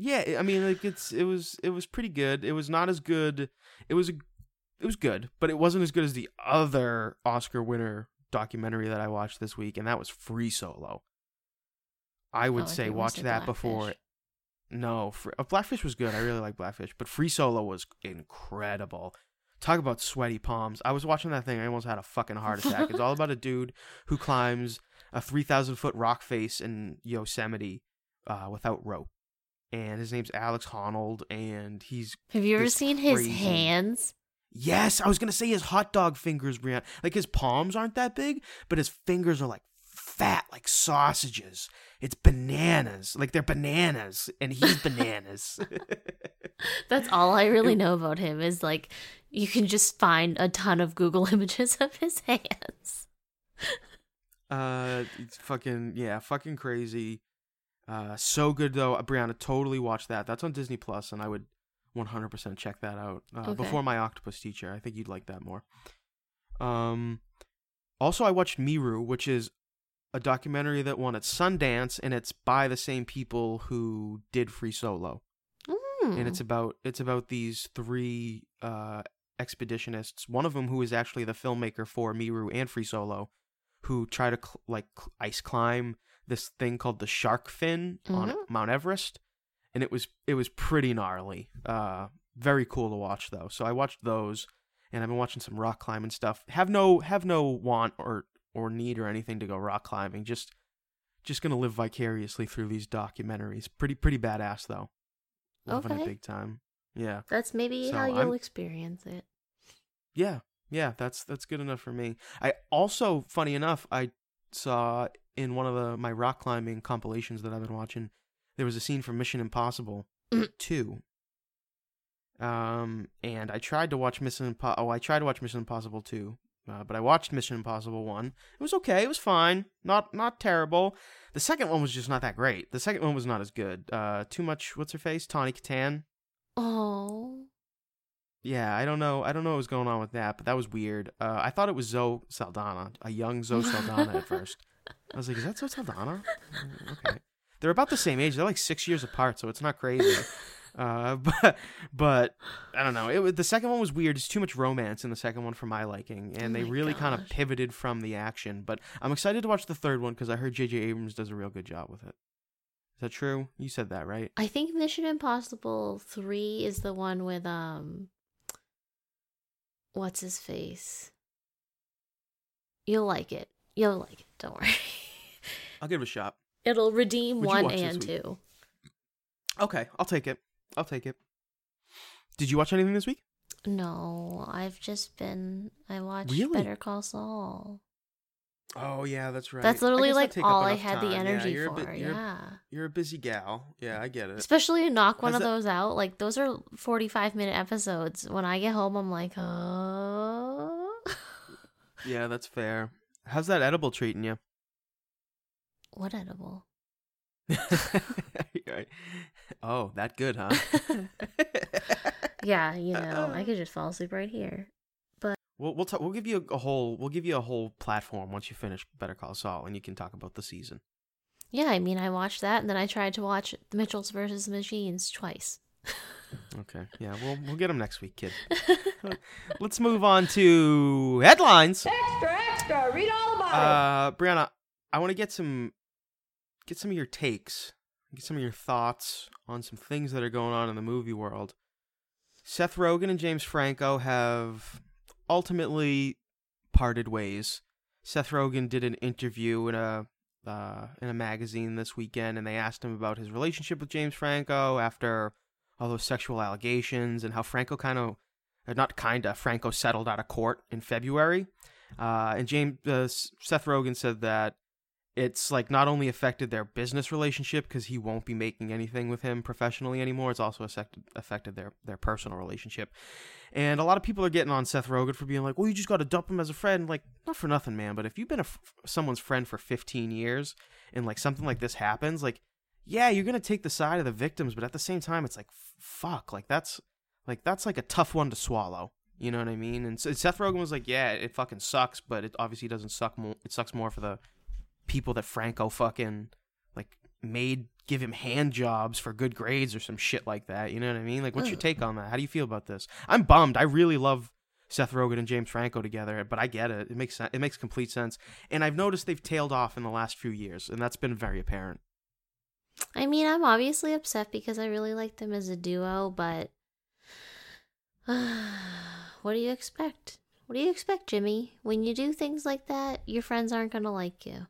[SPEAKER 1] Yeah, I mean like it's it was it was pretty good. It was not as good. It was a, it was good, but it wasn't as good as the other Oscar winner documentary that I watched this week, and that was Free Solo. I would
[SPEAKER 2] Oh,
[SPEAKER 1] say watch that before. No, Fr- uh, Blackfish was good. I really like Blackfish, but Free Solo was incredible. Talk about sweaty palms. I was watching that thing. I almost had a fucking heart attack. it's all about a dude who climbs a three thousand foot rock face in Yosemite uh, without rope, and his name's Alex Honnold, and he's
[SPEAKER 2] Have you ever seen his hands?
[SPEAKER 1] Yes, I was gonna say his hot dog fingers, Brianna. Like his palms aren't that big, but his fingers are like fat, like sausages. It's bananas, like they're bananas, and he's bananas.
[SPEAKER 2] That's all I really know about him is like you can just find a ton of Google images of his hands.
[SPEAKER 1] uh, it's fucking yeah, fucking crazy. Uh, so good though, Brianna. Totally watch that. That's on Disney Plus, and I would 100% check that out uh,
[SPEAKER 2] Okay.
[SPEAKER 1] before my Octopus Teacher. I think you'd like that more. Um, also, I watched Meru, which is a documentary that won at Sundance, and it's by the same people who did Free Solo,
[SPEAKER 2] Mm.
[SPEAKER 1] and it's about it's about these three uh, expeditionists. One of them who is actually the filmmaker for Meru and Free Solo, who try to cl- like ice climb this thing called the shark fin on
[SPEAKER 2] Mhm.
[SPEAKER 1] Mount Everest, and it was it was pretty gnarly. Uh, very cool to watch though. So I watched those, and I've been watching some rock climbing stuff. Have no have no want or or need or anything to go rock climbing. Just just gonna live vicariously through these documentaries. Pretty pretty badass though. Loving it big time. Yeah.
[SPEAKER 2] That's maybe
[SPEAKER 1] So
[SPEAKER 2] how you'll
[SPEAKER 1] I'm-
[SPEAKER 2] experience it.
[SPEAKER 1] Yeah, yeah, that's that's good enough for me. I also, funny enough, I saw in one of the my rock climbing compilations that I've been watching, there was a scene from Mission Impossible
[SPEAKER 2] Mm.
[SPEAKER 1] two. Um, and I tried to watch Mission Impo- Oh, I tried to watch Mission Impossible two, uh, but I watched Mission Impossible one. It was okay. It was fine. Not not terrible. The second one was just not that great. The second one was not as good. Uh, too much. What's her face? Thandie Newton.
[SPEAKER 2] Oh.
[SPEAKER 1] Yeah, I don't know. I don't know what was going on with that, but that was weird. Uh, I thought it was Zoe Saldana, a young Zoe Saldana at first. I was like, is that Zoe Saldana? Mm, Okay. They're about the same age. They're like six years apart, so it's not crazy. Uh, but but I don't know. It was, the second one was weird. It's too much romance in the second one for my liking, and
[SPEAKER 2] Oh
[SPEAKER 1] they really kind of pivoted from the action. But I'm excited to watch the third one because I heard J.J. Abrams does a real good job with it. Is that true? You said that right?
[SPEAKER 2] I think Mission Impossible 3 is the one with um what's his face? You'll like it. You'll like it. Don't worry.
[SPEAKER 1] I'll give it a shot.
[SPEAKER 2] It'll redeem
[SPEAKER 1] What'd
[SPEAKER 2] one and two.
[SPEAKER 1] Okay, I'll take it. I'll take it. Did you watch anything this week?
[SPEAKER 2] No, I've just been. I watched
[SPEAKER 1] Really?
[SPEAKER 2] Better Call Saul.
[SPEAKER 1] Oh yeah, that's right.
[SPEAKER 2] That's literally
[SPEAKER 1] guess that
[SPEAKER 2] like
[SPEAKER 1] take up
[SPEAKER 2] all I
[SPEAKER 1] enough
[SPEAKER 2] had the
[SPEAKER 1] time. Yeah,
[SPEAKER 2] energy
[SPEAKER 1] you're a
[SPEAKER 2] for.
[SPEAKER 1] you're,
[SPEAKER 2] yeah.
[SPEAKER 1] you're a busy gal. Yeah, I get it.
[SPEAKER 2] Especially to knock one
[SPEAKER 1] Has
[SPEAKER 2] of
[SPEAKER 1] that-
[SPEAKER 2] those out. Like those are 45 minute episodes. When I get home, I'm like, oh.
[SPEAKER 1] Yeah, that's fair. How's that edible treating you?
[SPEAKER 2] what edible?
[SPEAKER 1] Right. oh, that good, huh?
[SPEAKER 2] Yeah, you know, I could just fall asleep right here.
[SPEAKER 1] We'll we'll talk, we'll give you a, a whole we'll give you a whole platform once you finish Better Call Saul, and you can talk about the season.
[SPEAKER 2] Yeah, I mean, I watched that, and then I tried to watch The Mitchells versus the Machines twice.
[SPEAKER 1] Okay. Yeah, we'll we'll get them next week, kid. Let's move on to headlines.
[SPEAKER 3] Extra, extra, read all about
[SPEAKER 1] Uh, Brianna, I want to get some get some of your takes, get some of your thoughts on some things that are going on in the movie world. Seth Rogen and James Franco have ultimately parted ways. Seth Rogen did an interview in a uh, in a magazine this weekend, and they asked him about his relationship with James Franco after all those sexual allegations and how Franco kind of, not kind of, Franco settled out of court in February. Uh, and James uh, Seth Rogen said that it's like not only affected their business relationship because he won't be making anything with him professionally anymore. It's also affected affected their their personal relationship. And a lot of people are getting on Seth Rogen for being like, "Well, you just got to dump him as a friend." Like, not for nothing, man. But if you've been someone's friend for 15 years and like something like this happens, like, yeah, you're gonna take the side of the victims, but at the same time, it's like, fuck, like that's like that's like a tough one to swallow. You know what I mean? And Seth Rogen was like, "Yeah, it fucking sucks, but it obviously doesn't suck more. It sucks more for the people that Franco fucking like made give him hand jobs for good grades or some shit like that. You know what I mean? Like, what's your take on that? How do you feel about this? I'm bummed. I really love Seth Rogen and James Franco together, but I get it. It makes sense. It makes complete sense. And I've noticed they've tailed off in the last few years, and that's been very apparent.
[SPEAKER 2] I mean, I'm obviously upset because I really like them as a duo, but what do you expect? What do you expect, Jimmy? When you do things like that, your friends aren't going to like you.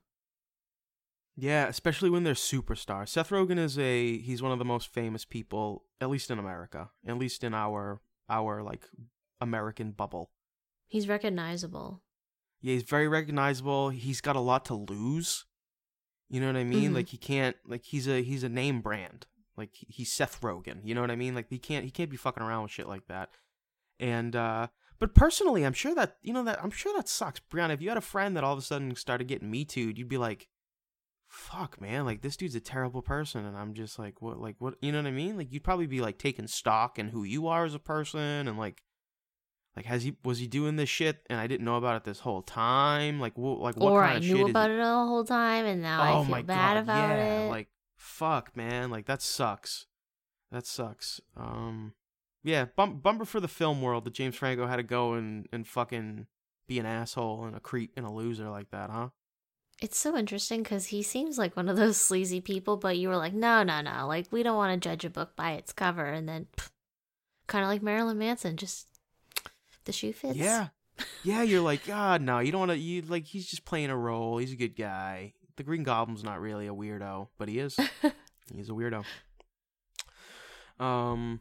[SPEAKER 1] Yeah, especially when they're superstars. Seth Rogen is a he's one of the most famous people, at least in America, at least in our our like American bubble.
[SPEAKER 2] He's recognizable.
[SPEAKER 1] Yeah, he's very recognizable. He's got a lot to lose. You know what I mean?
[SPEAKER 2] Mhm.
[SPEAKER 1] Like he can't like he's a he's a name brand. Like he's Seth Rogen. You know what I mean? Like he can't he can't be fucking around with shit like that. And uh but personally, I'm sure that you know that I'm sure that sucks. Brianna, if you had a friend that all of a sudden started getting me too, you'd be like, "Fuck, man! Like this dude's a terrible person," and I'm just like, "What? Like what? You know what I mean? Like you'd probably be like taking stock in who you are as a person, and like, like has he was he doing this shit and I didn't know about it this whole time? Like what? Like what
[SPEAKER 2] or
[SPEAKER 1] kind
[SPEAKER 2] I
[SPEAKER 1] of
[SPEAKER 2] knew
[SPEAKER 1] shit is
[SPEAKER 2] about it the whole time, and now
[SPEAKER 1] oh
[SPEAKER 2] I feel bad
[SPEAKER 1] god!
[SPEAKER 2] about
[SPEAKER 1] yeah,
[SPEAKER 2] it.
[SPEAKER 1] like fuck, man! Like that sucks. That sucks. Um, yeah, bum- bumper for the film world that James Franco had to go and and fucking be an asshole and a creep and a loser like that, huh?
[SPEAKER 2] It's so interesting because he seems like one of those sleazy people, but you were like, no, no, no. Like, we don't want to judge a book by its cover. And then, kind of like Marilyn Manson, just the shoe fits.
[SPEAKER 1] Yeah. Yeah, you're like, God, no, you don't want to. You like, he's just playing a role. He's a good guy. The Green Goblin's not really a weirdo, but he is. he's a weirdo. Um,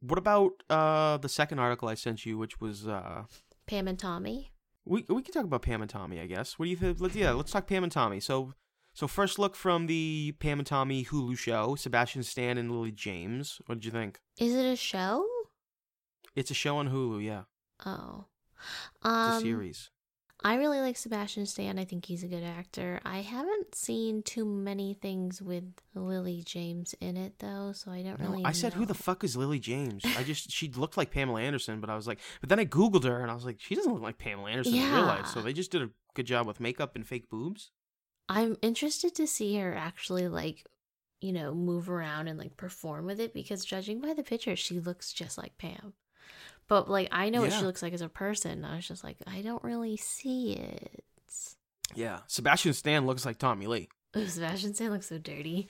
[SPEAKER 1] what about uh the second article I sent you, which was uh
[SPEAKER 2] Pam and Tommy.
[SPEAKER 1] We we can talk about Pam and Tommy, I guess. What do you think? Let's yeah, let's talk Pam and Tommy. So so first look from the Pam and Tommy Hulu show, Sebastian Stan and Lily James. What did you think?
[SPEAKER 2] Is it a show?
[SPEAKER 1] It's a show on Hulu, yeah.
[SPEAKER 2] Oh.
[SPEAKER 1] It's
[SPEAKER 2] Um,
[SPEAKER 1] a series.
[SPEAKER 2] I really like Sebastian Stan. I think he's a good actor. I haven't seen too many things with Lily James in it, though, so I don't
[SPEAKER 1] No,
[SPEAKER 2] really
[SPEAKER 1] I said, "Who the fuck is Lily James?" I just she looked like Pamela Anderson, but I was like, but then I googled her and I was like, she doesn't look like Pamela Anderson in real life. So they just did a good job with makeup and fake boobs.
[SPEAKER 2] I'm interested to see her actually like, you know, move around and like perform with it because judging by the picture, she looks just like Pam. But like I know what she looks like as a person. I was just like, I don't really see it.
[SPEAKER 1] Yeah, Sebastian Stan looks like Tommy Lee.
[SPEAKER 2] Ooh, Sebastian Stan looks so dirty.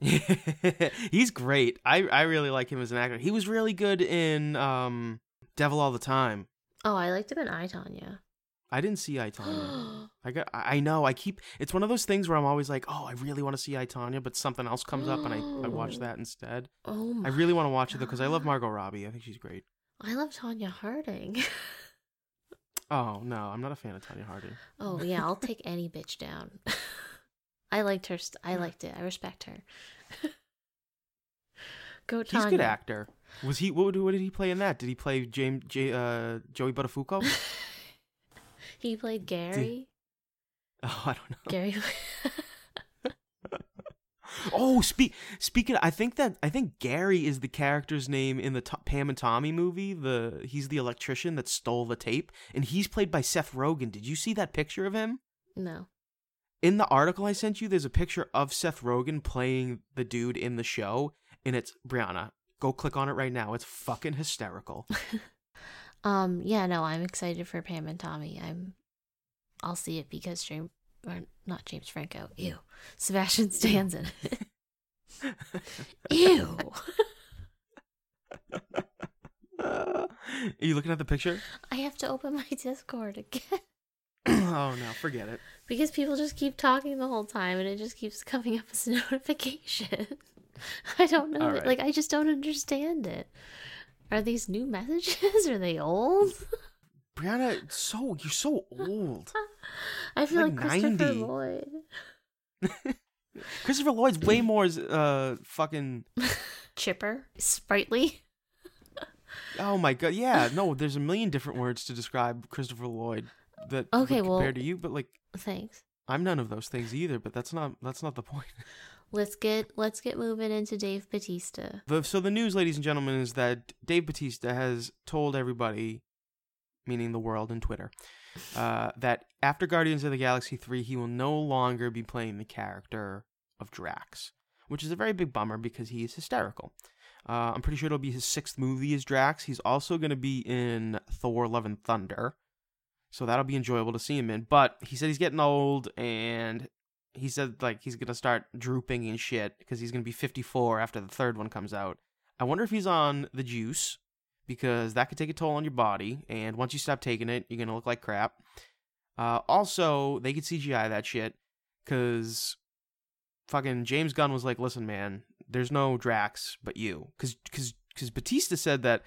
[SPEAKER 1] He's great. I I really like him as an actor. He was really good in um Devil All the Time.
[SPEAKER 2] oh, I liked him in I Tonya.
[SPEAKER 1] I didn't see I Tonya. I got. I know. I keep. It's one of those things where I'm always like, oh, I really want to see I Tonya, but something else comes up and I I watch that instead.
[SPEAKER 2] Oh my!
[SPEAKER 1] I really want to watch it though because I love Margot Robbie. I think she's great.
[SPEAKER 2] I love Tonya Harding.
[SPEAKER 1] Oh no, I'm not a fan of Tonya Harding.
[SPEAKER 2] oh yeah, I'll take any bitch down. I liked her. St- I liked it. I respect her. Go
[SPEAKER 1] Tonya.
[SPEAKER 2] He's
[SPEAKER 1] a good actor. Was he? What, what did he play in that? Did he play James J, uh, Joey Buttafuoco?
[SPEAKER 2] he played Gary.
[SPEAKER 1] oh, I don't know.
[SPEAKER 2] Gary.
[SPEAKER 1] Oh, speak speaking. I think that I think Gary is the character's name in the Pam and Tommy movie. The he's the electrician that stole the tape, and he's played by Seth Rogen. Did you see that picture of him?
[SPEAKER 2] no.
[SPEAKER 1] In the article I sent you, there's a picture of Seth Rogen playing the dude in the show, and it's Brianna. Go click on it right now. It's fucking hysterical.
[SPEAKER 2] Um. Yeah. No. I'm excited for Pam and Tommy. I'm. I'll see it because James, or not James Franco. Ew. Sebastian it. Ew.
[SPEAKER 1] Are you looking at the picture?
[SPEAKER 2] I have to open my Discord again.
[SPEAKER 1] oh no, forget it.
[SPEAKER 2] Because people just keep talking the whole time and it just keeps coming up as a notification. I don't know.
[SPEAKER 1] Right.
[SPEAKER 2] Like, I just don't understand it. Are these new messages? Are they old?
[SPEAKER 1] Brianna, so you're so old.
[SPEAKER 2] I feel
[SPEAKER 1] Like
[SPEAKER 2] like, Christopher
[SPEAKER 1] 90.
[SPEAKER 2] Lloyd.
[SPEAKER 1] Christopher Lloyd's way more uh fucking
[SPEAKER 2] Chipper. Sprightly.
[SPEAKER 1] oh my god yeah no there's a million different words to describe Christopher Lloyd that
[SPEAKER 2] Okay,
[SPEAKER 1] would
[SPEAKER 2] well-
[SPEAKER 1] to you but like
[SPEAKER 2] Thanks.
[SPEAKER 1] I'm none of those things either but that's not that's not the point.
[SPEAKER 2] Let's get let's get moving into Dave Batista.
[SPEAKER 1] The, so the news ladies and gentlemen is that Dave Batista has told everybody meaning the world and Twitter uh, that after Guardians of the Galaxy 3 he will no longer be playing the character of Drax which is a very big bummer because he is hysterical. Uh, I'm pretty sure it'll be his sixth movie as Drax. He's also going to be in Thor: Love and Thunder, so that'll be enjoyable to see him in. But he said he's getting old, and he said like he's going to start drooping and shit because he's going to be 54 after the third one comes out. I wonder if he's on the juice because that could take a toll on your body, and once you stop taking it, you're to look like crap. Uh, also, they could CGI that shit because fucking James Gunn was like, "Listen, man, there's no Drax but you," because because because Batista said that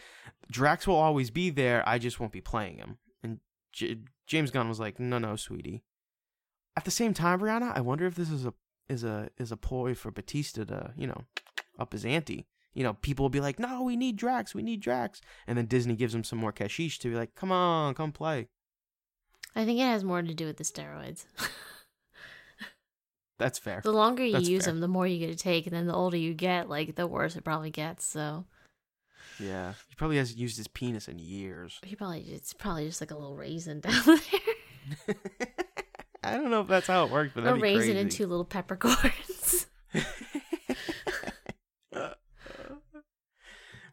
[SPEAKER 1] Drax will always be there. I just won't be playing him, and J- James Gunn was like, "No, no, sweetie." At the same time, Brianna, I wonder if this is a is a is a ploy for Batista to you know up his ante. You know, people will be like, "No, we need Drax, we need Drax," and then Disney gives him some more cashish to be like, "Come on, come play."
[SPEAKER 2] I think it has more to do with the steroids.
[SPEAKER 1] That's fair.
[SPEAKER 2] the longer you
[SPEAKER 1] That's
[SPEAKER 2] use
[SPEAKER 1] fair.
[SPEAKER 2] them, the more you get to take, and then the older you get, like the worse it probably gets. So
[SPEAKER 1] Yeah, he probably hasn't used his penis in years.
[SPEAKER 2] he probably it's probably just like a little raisin down there.
[SPEAKER 1] I don't know if that's how it works, but
[SPEAKER 2] a raisin
[SPEAKER 1] crazy.
[SPEAKER 2] and two little peppercorns.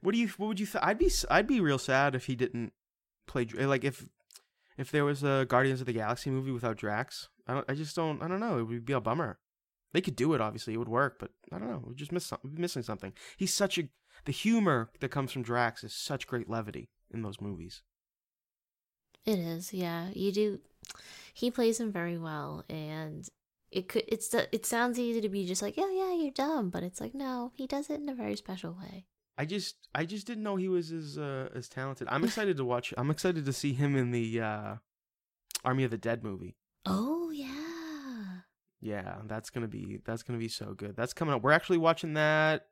[SPEAKER 1] What do you? What would you? Th- I'd be. I'd be real sad if he didn't play. Like if if there was a Guardians of the Galaxy movie without Drax. I don't. I just don't. I don't know. It would be a bummer. They could do it. Obviously, it would work, but I don't know. We just miss some, missing something. He's such a. The humor that comes from Drax is such great levity in those movies.
[SPEAKER 2] It is, yeah. You do. He plays him very well, and it could. It's it sounds easy to be just like, yeah, yeah, you're dumb, but it's like, no, he does it in a very special way.
[SPEAKER 1] I just I just didn't know he was as uh, as talented. I'm excited to watch. I'm excited to see him in the uh, Army of the Dead movie.
[SPEAKER 2] Oh yeah,
[SPEAKER 1] Yeah, that's gonna be that's gonna be so good. That's coming up. We're actually watching that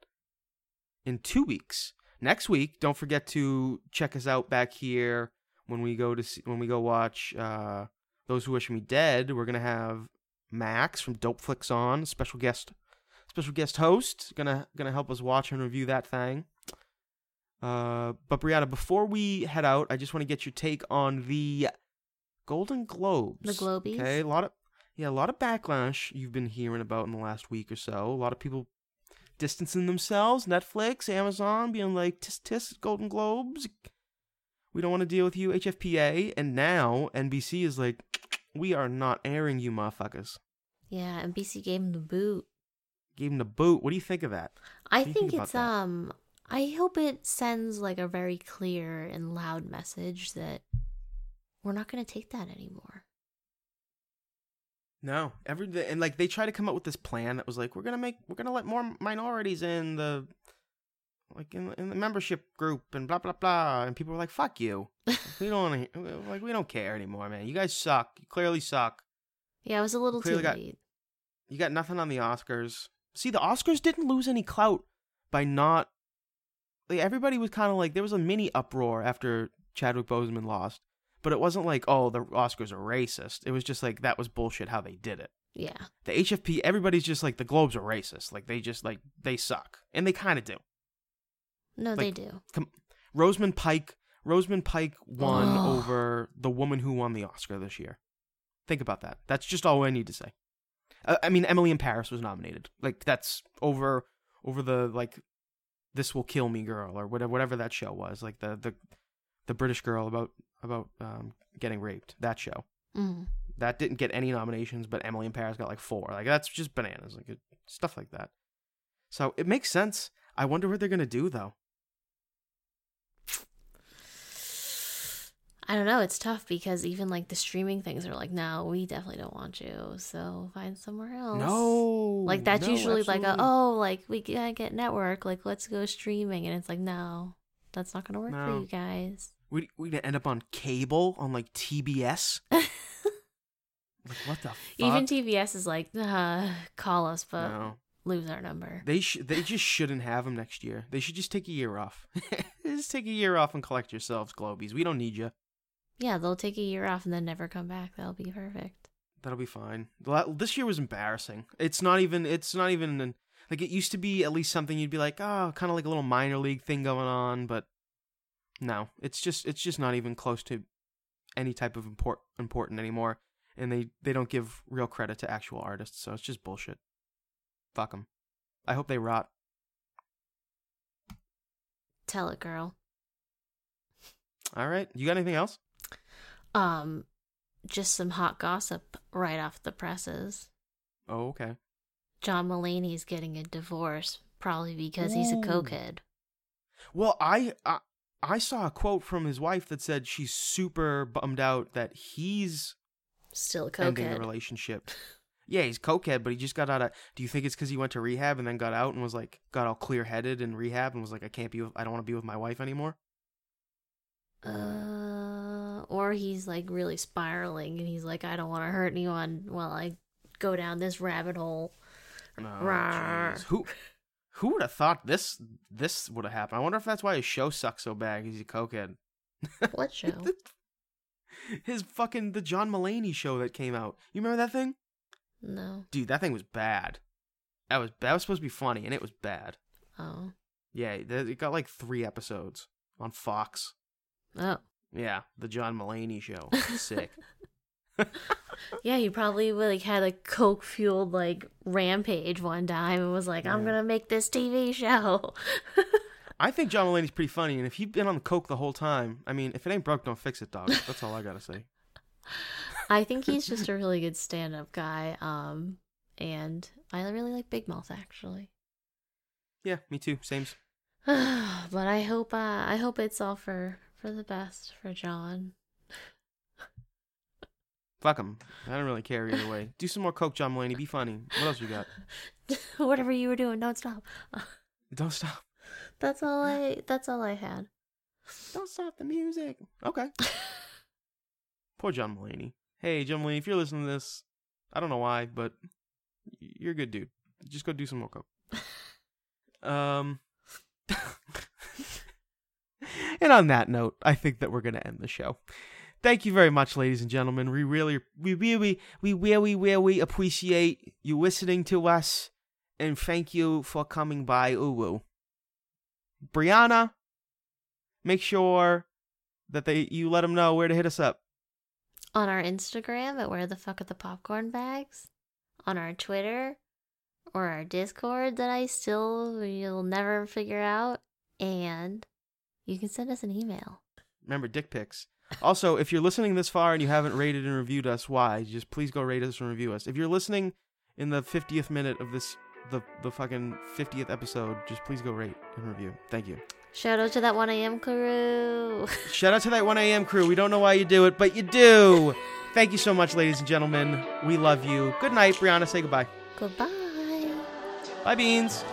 [SPEAKER 1] in two weeks. Next week, don't forget to check us out back here when we go to see, when we go watch uh, those who wish me dead. We're gonna have Max from Dope Flicks on special guest special guest host gonna gonna help us watch and review that thing. Uh, but Brianna, before we head out, I just want to get your take on the Golden Globes.
[SPEAKER 2] The Globies?
[SPEAKER 1] Okay, a lot of yeah, a lot of backlash you've been hearing about in the last week or so. A lot of people distancing themselves, Netflix, Amazon, being like, tis tis, Golden Globes. We don't want to deal with you, HFPA. And now NBC is like, we are not airing you, motherfuckers.
[SPEAKER 2] yeah. NBC gave him the boot.
[SPEAKER 1] Gave him the boot. What do you think of that?
[SPEAKER 2] I
[SPEAKER 1] think
[SPEAKER 2] think it's
[SPEAKER 1] that?
[SPEAKER 2] um. I hope it sends like a very clear and loud message that we're not going to take that anymore.
[SPEAKER 1] No, every and like they try to come up with this plan that was like we're gonna make we're gonna let more minorities in the like in, in the membership group and blah blah blah and people were like fuck you we don't like we don't care anymore man you guys suck you clearly suck
[SPEAKER 2] Yeah, it was a little too
[SPEAKER 1] got-
[SPEAKER 2] late.
[SPEAKER 1] you got nothing on the Oscars see the Oscars didn't lose any clout by not like everybody was kind of like there was a mini uproar after Chadwick Boseman lost but it wasn't like oh the Oscars are racist it was just like that was bullshit how they did it
[SPEAKER 2] Yeah.
[SPEAKER 1] the HFP, everybody's just like the Globes are racist. Like they just like they suck, and they kind of do.
[SPEAKER 2] No, they
[SPEAKER 1] Like-
[SPEAKER 2] do.
[SPEAKER 1] Rosamund Pike, Rosamund Pike won over the woman who won the Oscar this year. Think about that. That's just all I need to say. Uh, I mean, Emily in Paris was nominated. Like that's over over the like this will kill me girl or whatever whatever that show was. Like the the the British girl about about um, getting raped. That show.
[SPEAKER 2] Mm.
[SPEAKER 1] that didn't get any nominations, but Emily in Paris got like four. Like that's just bananas, like it, stuff like that. So it makes sense. I wonder what they're gonna do though.
[SPEAKER 2] I don't know. It's tough because even like the streaming things are like, no, we definitely don't want you. So find somewhere else.
[SPEAKER 1] No,
[SPEAKER 2] Like that's
[SPEAKER 1] no,
[SPEAKER 2] usually like a oh like we gotta get network like let's go streaming and it's like no that's not gonna work for you guys.
[SPEAKER 1] we we gonna end up on cable on like TBS. like what the fuck?
[SPEAKER 2] Even TBS is like uh, call us but
[SPEAKER 1] no,
[SPEAKER 2] lose our number.
[SPEAKER 1] they sh- they just shouldn't have them next year. They should just take a year off. just take a year off and collect yourselves, Globies. We don't need you.
[SPEAKER 2] Yeah, they'll take a year off and then never come back. That'll be perfect.
[SPEAKER 1] That'll be fine. This year was embarrassing. It's not even. It's not even an, like it used to be. At least something you'd be like, ah, oh, kind of like a little minor league thing going on. But no, it's just. It's just not even close to any type of import important anymore. And they they don't give real credit to actual artists. So it's just bullshit. Fuck them. I hope they rot.
[SPEAKER 2] Tell it, girl.
[SPEAKER 1] All right. You got anything else?
[SPEAKER 2] Um, just some hot gossip right off the presses.
[SPEAKER 1] Oh, okay.
[SPEAKER 2] John Mulaney's getting a divorce, probably because he's a cokehead.
[SPEAKER 1] Well, I, I I saw a quote from his wife that said she's super bummed out that he's
[SPEAKER 2] Still a
[SPEAKER 1] ending the relationship. Yeah, he's cokehead, but he just got out of. Do you think it's because he went to rehab and then got out and was like, got all clear headed in rehab and was like, I can't be, with, I don't want to be with my wife anymore.
[SPEAKER 2] Uh, or he's like really spiraling, and he's like, I don't want to hurt anyone while I go down this rabbit hole.
[SPEAKER 1] Oh, Who, who would have thought this, this would have happened? I wonder if that's why his show sucks so bad. He's a cokehead.
[SPEAKER 2] What show?
[SPEAKER 1] his fucking the John Mulaney show that came out. You remember that thing,
[SPEAKER 2] no.
[SPEAKER 1] dude? That thing was bad. That was that was supposed to be funny, and it was bad.
[SPEAKER 2] Oh.
[SPEAKER 1] Yeah, it got like three episodes on Fox.
[SPEAKER 2] Oh.
[SPEAKER 1] Yeah, the John Mulaney show. Sick.
[SPEAKER 2] Yeah, he probably like had a coke fueled like rampage one time and was like, "I'm
[SPEAKER 1] Yeah.
[SPEAKER 2] gonna make this TV show."
[SPEAKER 1] I think John Mulaney's pretty funny, and if he'd been on the coke the whole time, I mean, if it ain't broke, don't fix it, dog. That's all I gotta say.
[SPEAKER 2] I think he's just a really good stand-up guy. Um, and I really like Big Mouth actually.
[SPEAKER 1] Yeah, me too. Same.
[SPEAKER 2] but I hope uh, I hope it's all for for the best for John.
[SPEAKER 1] Fuck him. I don't really care either way. Do some more coke, John Mulaney. Be funny. What else you got?
[SPEAKER 2] Whatever you were doing, don't stop.
[SPEAKER 1] Don't stop.
[SPEAKER 2] That's all I. That's all I had.
[SPEAKER 1] Don't stop the music. Okay. Poor John Mulaney. Hey, John Mulaney, if you're listening to this, I don't know why, but you're a good dude. Just go do some more coke. Um. And on that note, I think that we're gonna end the show. Thank you very much, ladies and gentlemen. We really, we really, we really, really appreciate you listening to us, and thank you for coming by Uwu. Brianna, make sure that they you let them know where to hit us up.
[SPEAKER 2] On our Instagram at Where the Fuck Are the Popcorn Bags, on our Twitter, or our Discord that I still you'll never figure out, and you can send us an email.
[SPEAKER 1] Remember, dick pics. Also, if you're listening this far and you haven't rated and reviewed us, why? Just please go rate us and review us. If you're listening in the 50th minute of this, the the fucking 50th episode, just please go rate and review. Thank you.
[SPEAKER 2] Shout out to that 1 a.m. crew.
[SPEAKER 1] Shout out to that 1 a.m. crew. We don't know why you do it, but you do. Thank you so much, ladies and gentlemen. We love you. Good night, Brianna. Say goodbye.
[SPEAKER 2] Goodbye.
[SPEAKER 1] Bye, Beans.